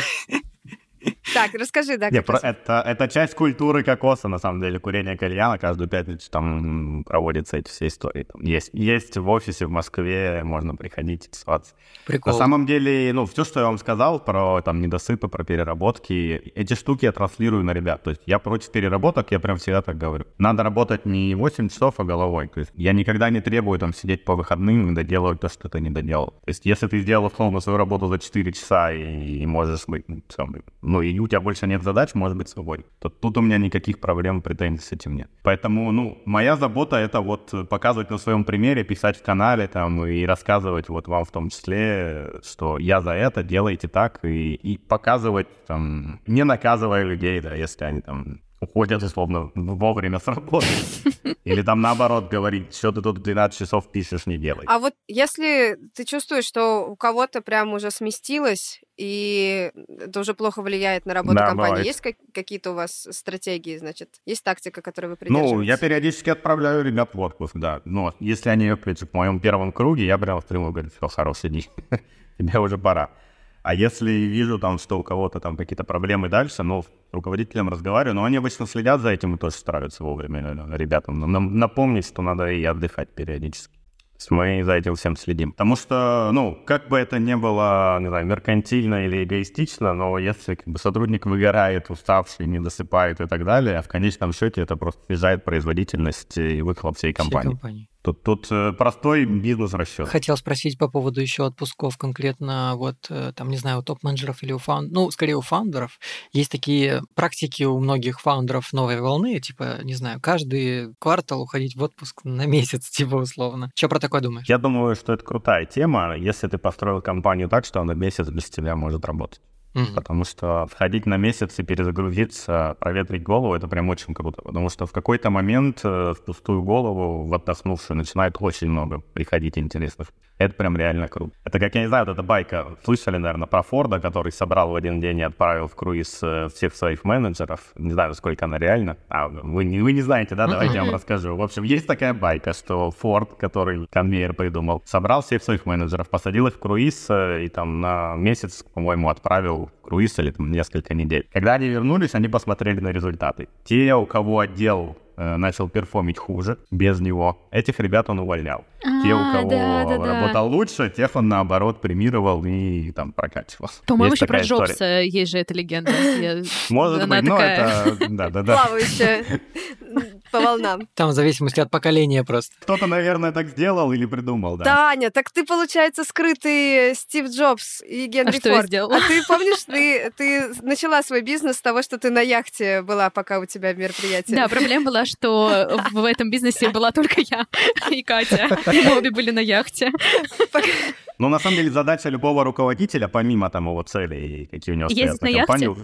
Так, расскажи, да,
Не, про- это, это часть культуры кокоса, на самом деле, курение кальяна. Каждую пятницу там проводятся эти все истории. Там есть, есть в офисе в Москве, можно приходить и тусоваться.
Прикол.
На самом деле, ну, все, что я вам сказал про там недосыпы, про переработки, эти штуки я транслирую на ребят. То есть я против переработок, я прям всегда так говорю. Надо работать не 8 часов, а головой. То есть я никогда не требую там сидеть по выходным и доделывать то, что ты не доделал. То есть если ты сделал условно свою работу за 4 часа и, и можешь быть, ну, ну, и у тебя больше нет задач, может быть свободен, то тут у меня никаких проблем, претензий с этим нет. Поэтому, ну, моя забота это вот показывать на своем примере, писать в канале там и рассказывать вот вам в том числе, что я за это, делайте так, и, и показывать там, не наказывая людей, да, если они там уходят, условно, вовремя с работы. Или там наоборот говорить, что ты тут 12 часов пишешь, не делай.
А вот если ты чувствуешь, что у кого-то прям уже сместилось, и это уже плохо влияет на работу
Да,
компании,
бывает.
есть как- какие-то у вас стратегии, значит? Есть тактика, которой вы
Ну,
придерживаетесь?
я периодически отправляю ребят в отпуск, да. Но если они, опять же, в моем первом круге, я прям впрямую говорю, все, хорош, иди, *laughs* тебе уже пора. А если вижу там, что у кого-то там какие-то проблемы дальше, ну, с руководителем разговариваю, но они обычно следят за этим и тоже стараются вовремя э, ребятам нам- напомнить, что надо и отдыхать периодически. Мы за этим всем следим. Потому что, ну, как бы это ни было, не знаю, меркантильно или эгоистично, но если как бы, сотрудник выгорает, уставший, не досыпает и так далее, а в конечном счете это просто снижает производительность и выхлоп всей
Всей
компании. Тут, тут э, простой бизнес-расчет.
Хотел спросить по поводу еще отпусков конкретно, вот э, там, не знаю, у топ-менеджеров или у фаундеров, ну, скорее у фаундеров. Есть такие практики у многих фаундеров новой волны, типа, не знаю, каждый квартал уходить в отпуск *laughs* на месяц, типа, условно. Что про такое думаешь?
Я думаю, что это крутая тема, если ты построил компанию так, что она месяц без тебя может работать.
Мгм.
Потому что сходить на месяц и перезагрузиться, проветрить голову, это прям очень круто. Потому что в какой-то момент э, в пустую голову, в отдохнувшую, начинает очень много приходить интересных. Это прям реально круто. Это как, я не знаю, вот эта байка, слышали, наверное, про Форда, который собрал в один день и отправил в круиз э, всех своих менеджеров. Не знаю, сколько она реально. А, вы не, вы не знаете, да? Давайте я вам расскажу. В общем, есть такая байка, что Форд, который конвейер придумал, собрал всех своих менеджеров, посадил их в круиз э, и там на месяц, по-моему, отправил в круиз или там несколько недель. Когда они вернулись, они посмотрели на результаты. Те, у кого отдел э, начал перформить хуже, без него, этих ребят он увольнял. Те, у
А,
кого
да, да, да.
работал лучше, тех он, наоборот, премировал и там прокачивал.
По-моему, еще про
история.
Джобса есть же эта легенда.
Может быть, но это... Да-да-да.
Плавающая по волнам.
Там в зависимости от поколения просто.
Кто-то, наверное, так сделал или придумал, да.
Таня, так ты, получается, скрытый Стив Джобс и Генри
А что я
Форд.
сделала?
А ты помнишь, ты, ты начала свой бизнес с того, что ты на яхте была, пока у тебя мероприятие?
Да, проблема была, что в этом бизнесе была только я и Катя. Мы обе были на яхте.
Но на самом деле задача любого руководителя, помимо там его целей, какие у него стоят на
на яхте?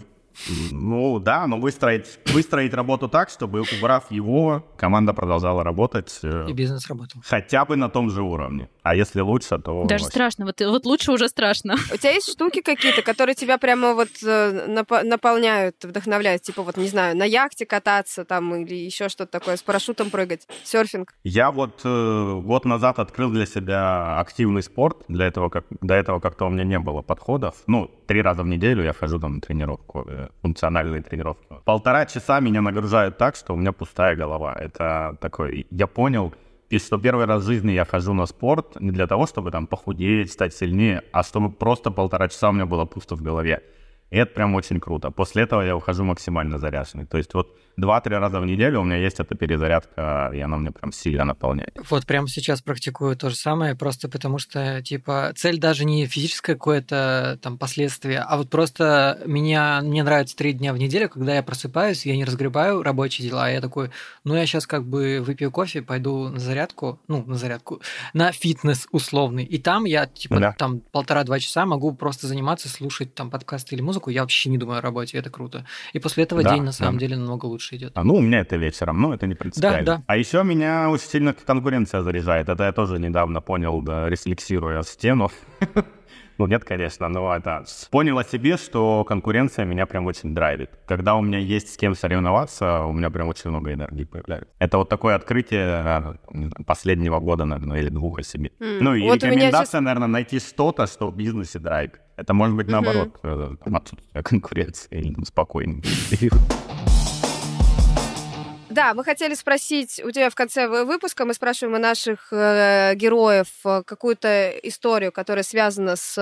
Ну да, но выстроить, выстроить работу так, чтобы, убрав его, команда продолжала работать э,
И бизнес работал.
хотя бы на том же уровне. А если лучше, то...
Даже
вообще.
страшно. Вот, вот лучше уже страшно.
У тебя есть штуки какие-то, которые тебя прямо вот э, наполняют, вдохновляют? Типа вот, не знаю, на яхте кататься там или еще что-то такое, с парашютом прыгать, серфинг?
Я вот э, год назад открыл для себя активный спорт. Для этого как до этого как-то у меня не было подходов. Ну, три раза в неделю я хожу там на тренировку, функциональные тренировки. Полтора часа меня нагружают так, что у меня пустая голова. Это такой. Я понял И что первый раз в жизни я хожу на спорт не для того, чтобы там похудеть, стать сильнее, а чтобы просто полтора часа у меня было пусто в голове. И это прям очень круто. После этого я ухожу максимально заряженный. То есть вот два-три раза в неделю у меня есть эта перезарядка, и она мне прям сильно наполняет.
Вот прямо сейчас практикую то же самое, просто потому что, типа, цель даже не физическое какое-то там последствие, а вот просто меня, мне нравится три дня в неделю, когда я просыпаюсь, я не разгребаю рабочие дела, а я такой, ну, я сейчас как бы выпью кофе, пойду на зарядку, ну, на зарядку, на фитнес условный, и там я, типа, да. там полтора-два часа могу просто заниматься, слушать там подкасты или музыку, я вообще не думаю о работе, это круто. И после этого да, день, на самом да. деле, намного лучше лучше идет.
А, ну, у меня это вечером, но это не принципиально.
Да, да.
А еще меня очень сильно конкуренция заряжает. Это я тоже недавно понял, да, рефлексируя стену. *laughs* Ну, нет, конечно, но это... Понял о себе, что конкуренция меня прям очень драйвит. Когда у меня есть с кем соревноваться, у меня прям очень много энергии появляется. Это вот такое открытие а, последнего года, наверное, или двух о себе. Mm. Ну, и вот рекомендация, сейчас... наверное, найти что-то, что в бизнесе драйвит. Это может быть, наоборот, mm-hmm. отсутствие конкуренции или там, спокойный
Да, мы хотели спросить у тебя в конце выпуска, мы спрашиваем у наших э, героев э, какую-то историю, которая связана с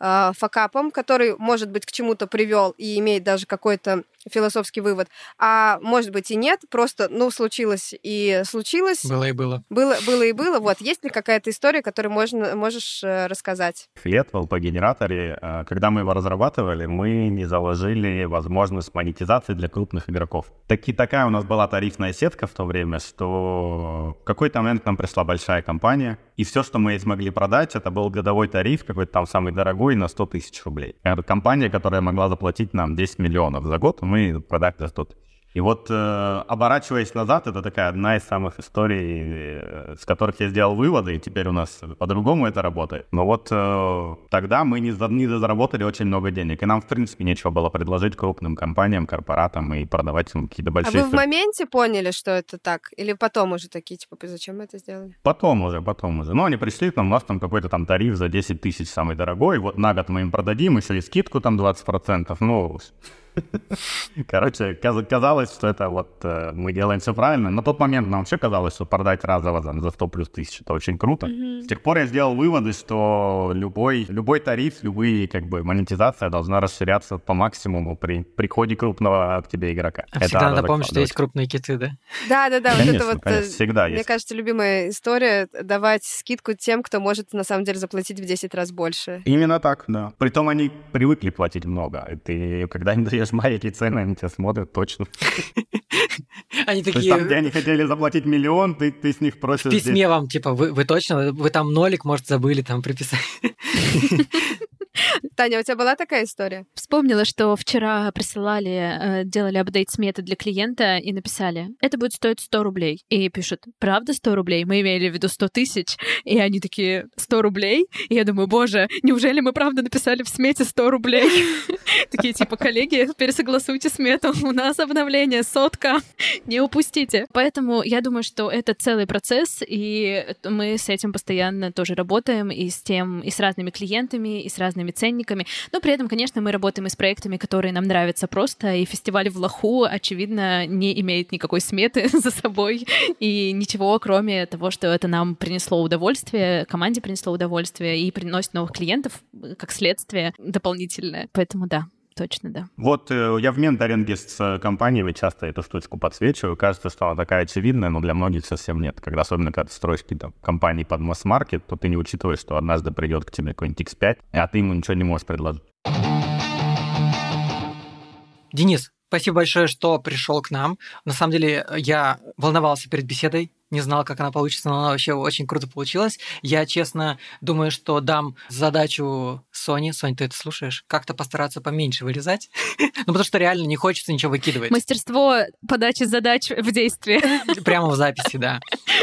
э, факапом, который, может быть, к чему-то привел и имеет даже какой-то философский вывод. А может быть и нет, просто, ну, случилось и случилось.
Было и было.
Было, было и было. Вот, есть ли какая-то история, которую можно, можешь э, рассказать?
Флет в LP-генераторе, э, когда мы его разрабатывали, мы не заложили возможность монетизации для крупных игроков. Таки, такая у нас была тарифная сетка в то время, что в какой-то момент нам пришла большая компания, и все, что мы смогли продать, это был годовой тариф, какой-то там самый дорогой, на 100 тысяч рублей. Это компания, которая могла заплатить нам 10 миллионов за год, мы продали за 100 тысяч. И вот, э, оборачиваясь назад, это такая одна из самых историй, э, с которых я сделал выводы, и теперь у нас по-другому это работает. Но вот э, тогда мы не, за, не заработали очень много денег, и нам, в принципе, нечего было предложить крупным компаниям, корпоратам и продавать им какие-то большие...
А вы в моменте поняли, что это так? Или потом уже такие, типа, зачем мы это сделали?
Потом уже, потом уже. Ну, они пришли, там, у нас там какой-то там тариф за 10 тысяч самый дорогой, вот на год мы им продадим, еще и скидку там 20%, ну, Короче, казалось, что это вот э, мы делаем все правильно. На тот момент нам вообще казалось, что продать разово за, за 100 плюс тысяч это очень круто. Mm-hmm. С тех пор я сделал выводы, что любой, любой тариф, любые как бы монетизация должна расширяться по максимуму при приходе крупного к тебе игрока.
А это всегда надо помнить, что есть крупные киты, да?
Да, да, да.
вот
это вот,
конечно, всегда
мне
есть.
кажется, любимая история давать скидку тем, кто может на самом деле заплатить в 10 раз больше.
Именно так, да. Притом они привыкли платить много. Ты когда им даешь маленькие цены, они тебя смотрят точно. *laughs*
Они такие...
там, где они хотели заплатить миллион, ты, ты с них просишь... В
письме здесь... вам, типа, вы, вы точно, вы там нолик, может, забыли там приписать. *laughs* *laughs*
Таня, у тебя была такая история?
Вспомнила, что вчера присылали, э, делали апдейт сметы для клиента и написали, это будет стоить 100 рублей. И пишут, правда 100 рублей? Мы имели в виду 100 тысяч. И они такие, 100 рублей? И я думаю, боже, неужели мы правда написали в смете 100 рублей? *laughs* Такие типа, коллеги, пересогласуйте смету, у нас обновление, сотка, не упустите. Поэтому я думаю, что это целый процесс, и мы с этим постоянно тоже работаем, и с тем, и с разными клиентами, и с разными ценниками. Но при этом, конечно, мы работаем и с проектами, которые нам нравятся просто, и фестиваль в Лоху, очевидно, не имеет никакой сметы *laughs* за собой, и ничего, кроме того, что это нам принесло удовольствие, команде принесло удовольствие, и приносит новых клиентов, как следствие дополнительное. Поэтому да, точно, да.
Вот э, я в менторинге с э, компаниями часто эту штучку подсвечиваю. Кажется, что она такая очевидная, но для многих совсем нет. Когда особенно когда ты строишь какие-то компании под масс-маркет, то ты не учитываешь, что однажды придет к тебе какой-нибудь X5, а ты ему ничего не можешь предложить.
Денис, спасибо большое, что пришел к нам. На самом деле, я волновался перед беседой, не знал, как она получится, но она вообще очень круто получилась. Я, честно, думаю, что дам задачу Соне, Сонь, ты это слушаешь, как-то постараться поменьше вырезать, *laughs* ну, потому что реально не хочется ничего выкидывать.
Мастерство подачи задач в действии. *laughs*
Прямо в записи, да.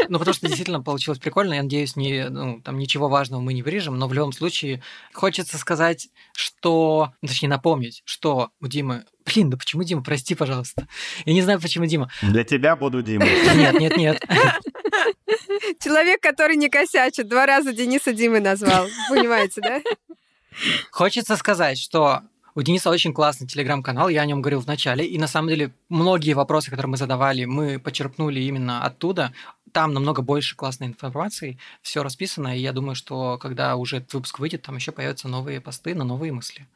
Ну, потому что действительно получилось прикольно. Я надеюсь, не, ну, там ничего важного мы не вырежем, но в любом случае хочется сказать, что, ну, точнее, напомнить, что у Димы Блин, да почему Дима? Прости, пожалуйста. Я не знаю, почему Дима.
Для тебя буду Дима. *laughs*
Нет, нет, нет.
Человек, который не косячит, два раза Дениса Димой назвал. Понимаете, да?
Хочется сказать, что у Дениса очень классный телеграм-канал, я о нем говорил в начале, и на самом деле многие вопросы, которые мы задавали, мы почерпнули именно оттуда. там намного больше классной информации, все расписано, и я думаю, что когда уже этот выпуск выйдет, там еще появятся новые посты на новые мысли.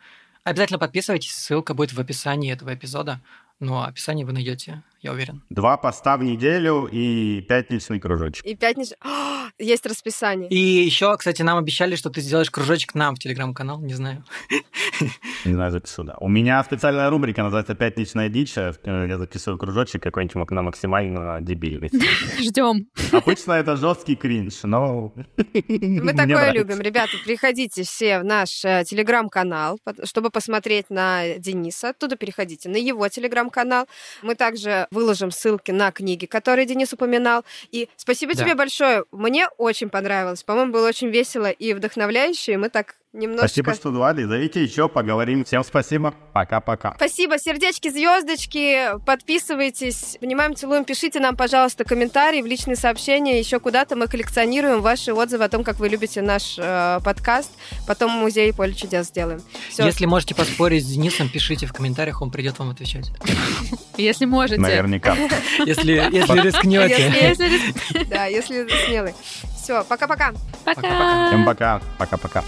Обязательно подписывайтесь, ссылка будет в описании этого эпизода. Ну, а описание вы найдете, я уверен.
Два поста в неделю и пятничный кружочек.
И пятничный... *gasps* Есть расписание.
И еще, кстати, нам обещали, что ты сделаешь кружочек нам в телеграм-канал, не знаю. *laughs*
Не знаю, запишу, да. У меня специальная рубрика называется «Пятничная дичь». Я записываю кружочек какой-нибудь на максимально дебильный. *laughs*
Ждем.
Обычно это жесткий кринж, но...
Мы *laughs* такое любим. Ребята, приходите все в наш э, телеграм-канал, чтобы посмотреть на Дениса. Оттуда переходите на его телеграм-канал. Мы также выложим ссылки на книги, которые Денис упоминал. И спасибо тебе большое. Мне очень понравилось. По-моему, было очень весело и вдохновляюще. И мы так немножко...
Спасибо, что звали. Зовите еще, поговорим. Всем спасибо. Пока-пока.
Спасибо. Сердечки, звездочки. Подписывайтесь. Понимаем, целуем. Пишите нам, пожалуйста, комментарии в личные сообщения. Еще куда-то мы коллекционируем ваши отзывы о том, как вы любите наш э, подкаст. Потом музей поле чудес сделаем.
Все. Если можете поспорить с Денисом, пишите в комментариях, он придет вам отвечать.
Если можете.
Наверняка. *laughs*
Если, если рискнете. *laughs*
Да, если смелый. Все, пока-пока.
Пока.
Всем пока. Пока-пока.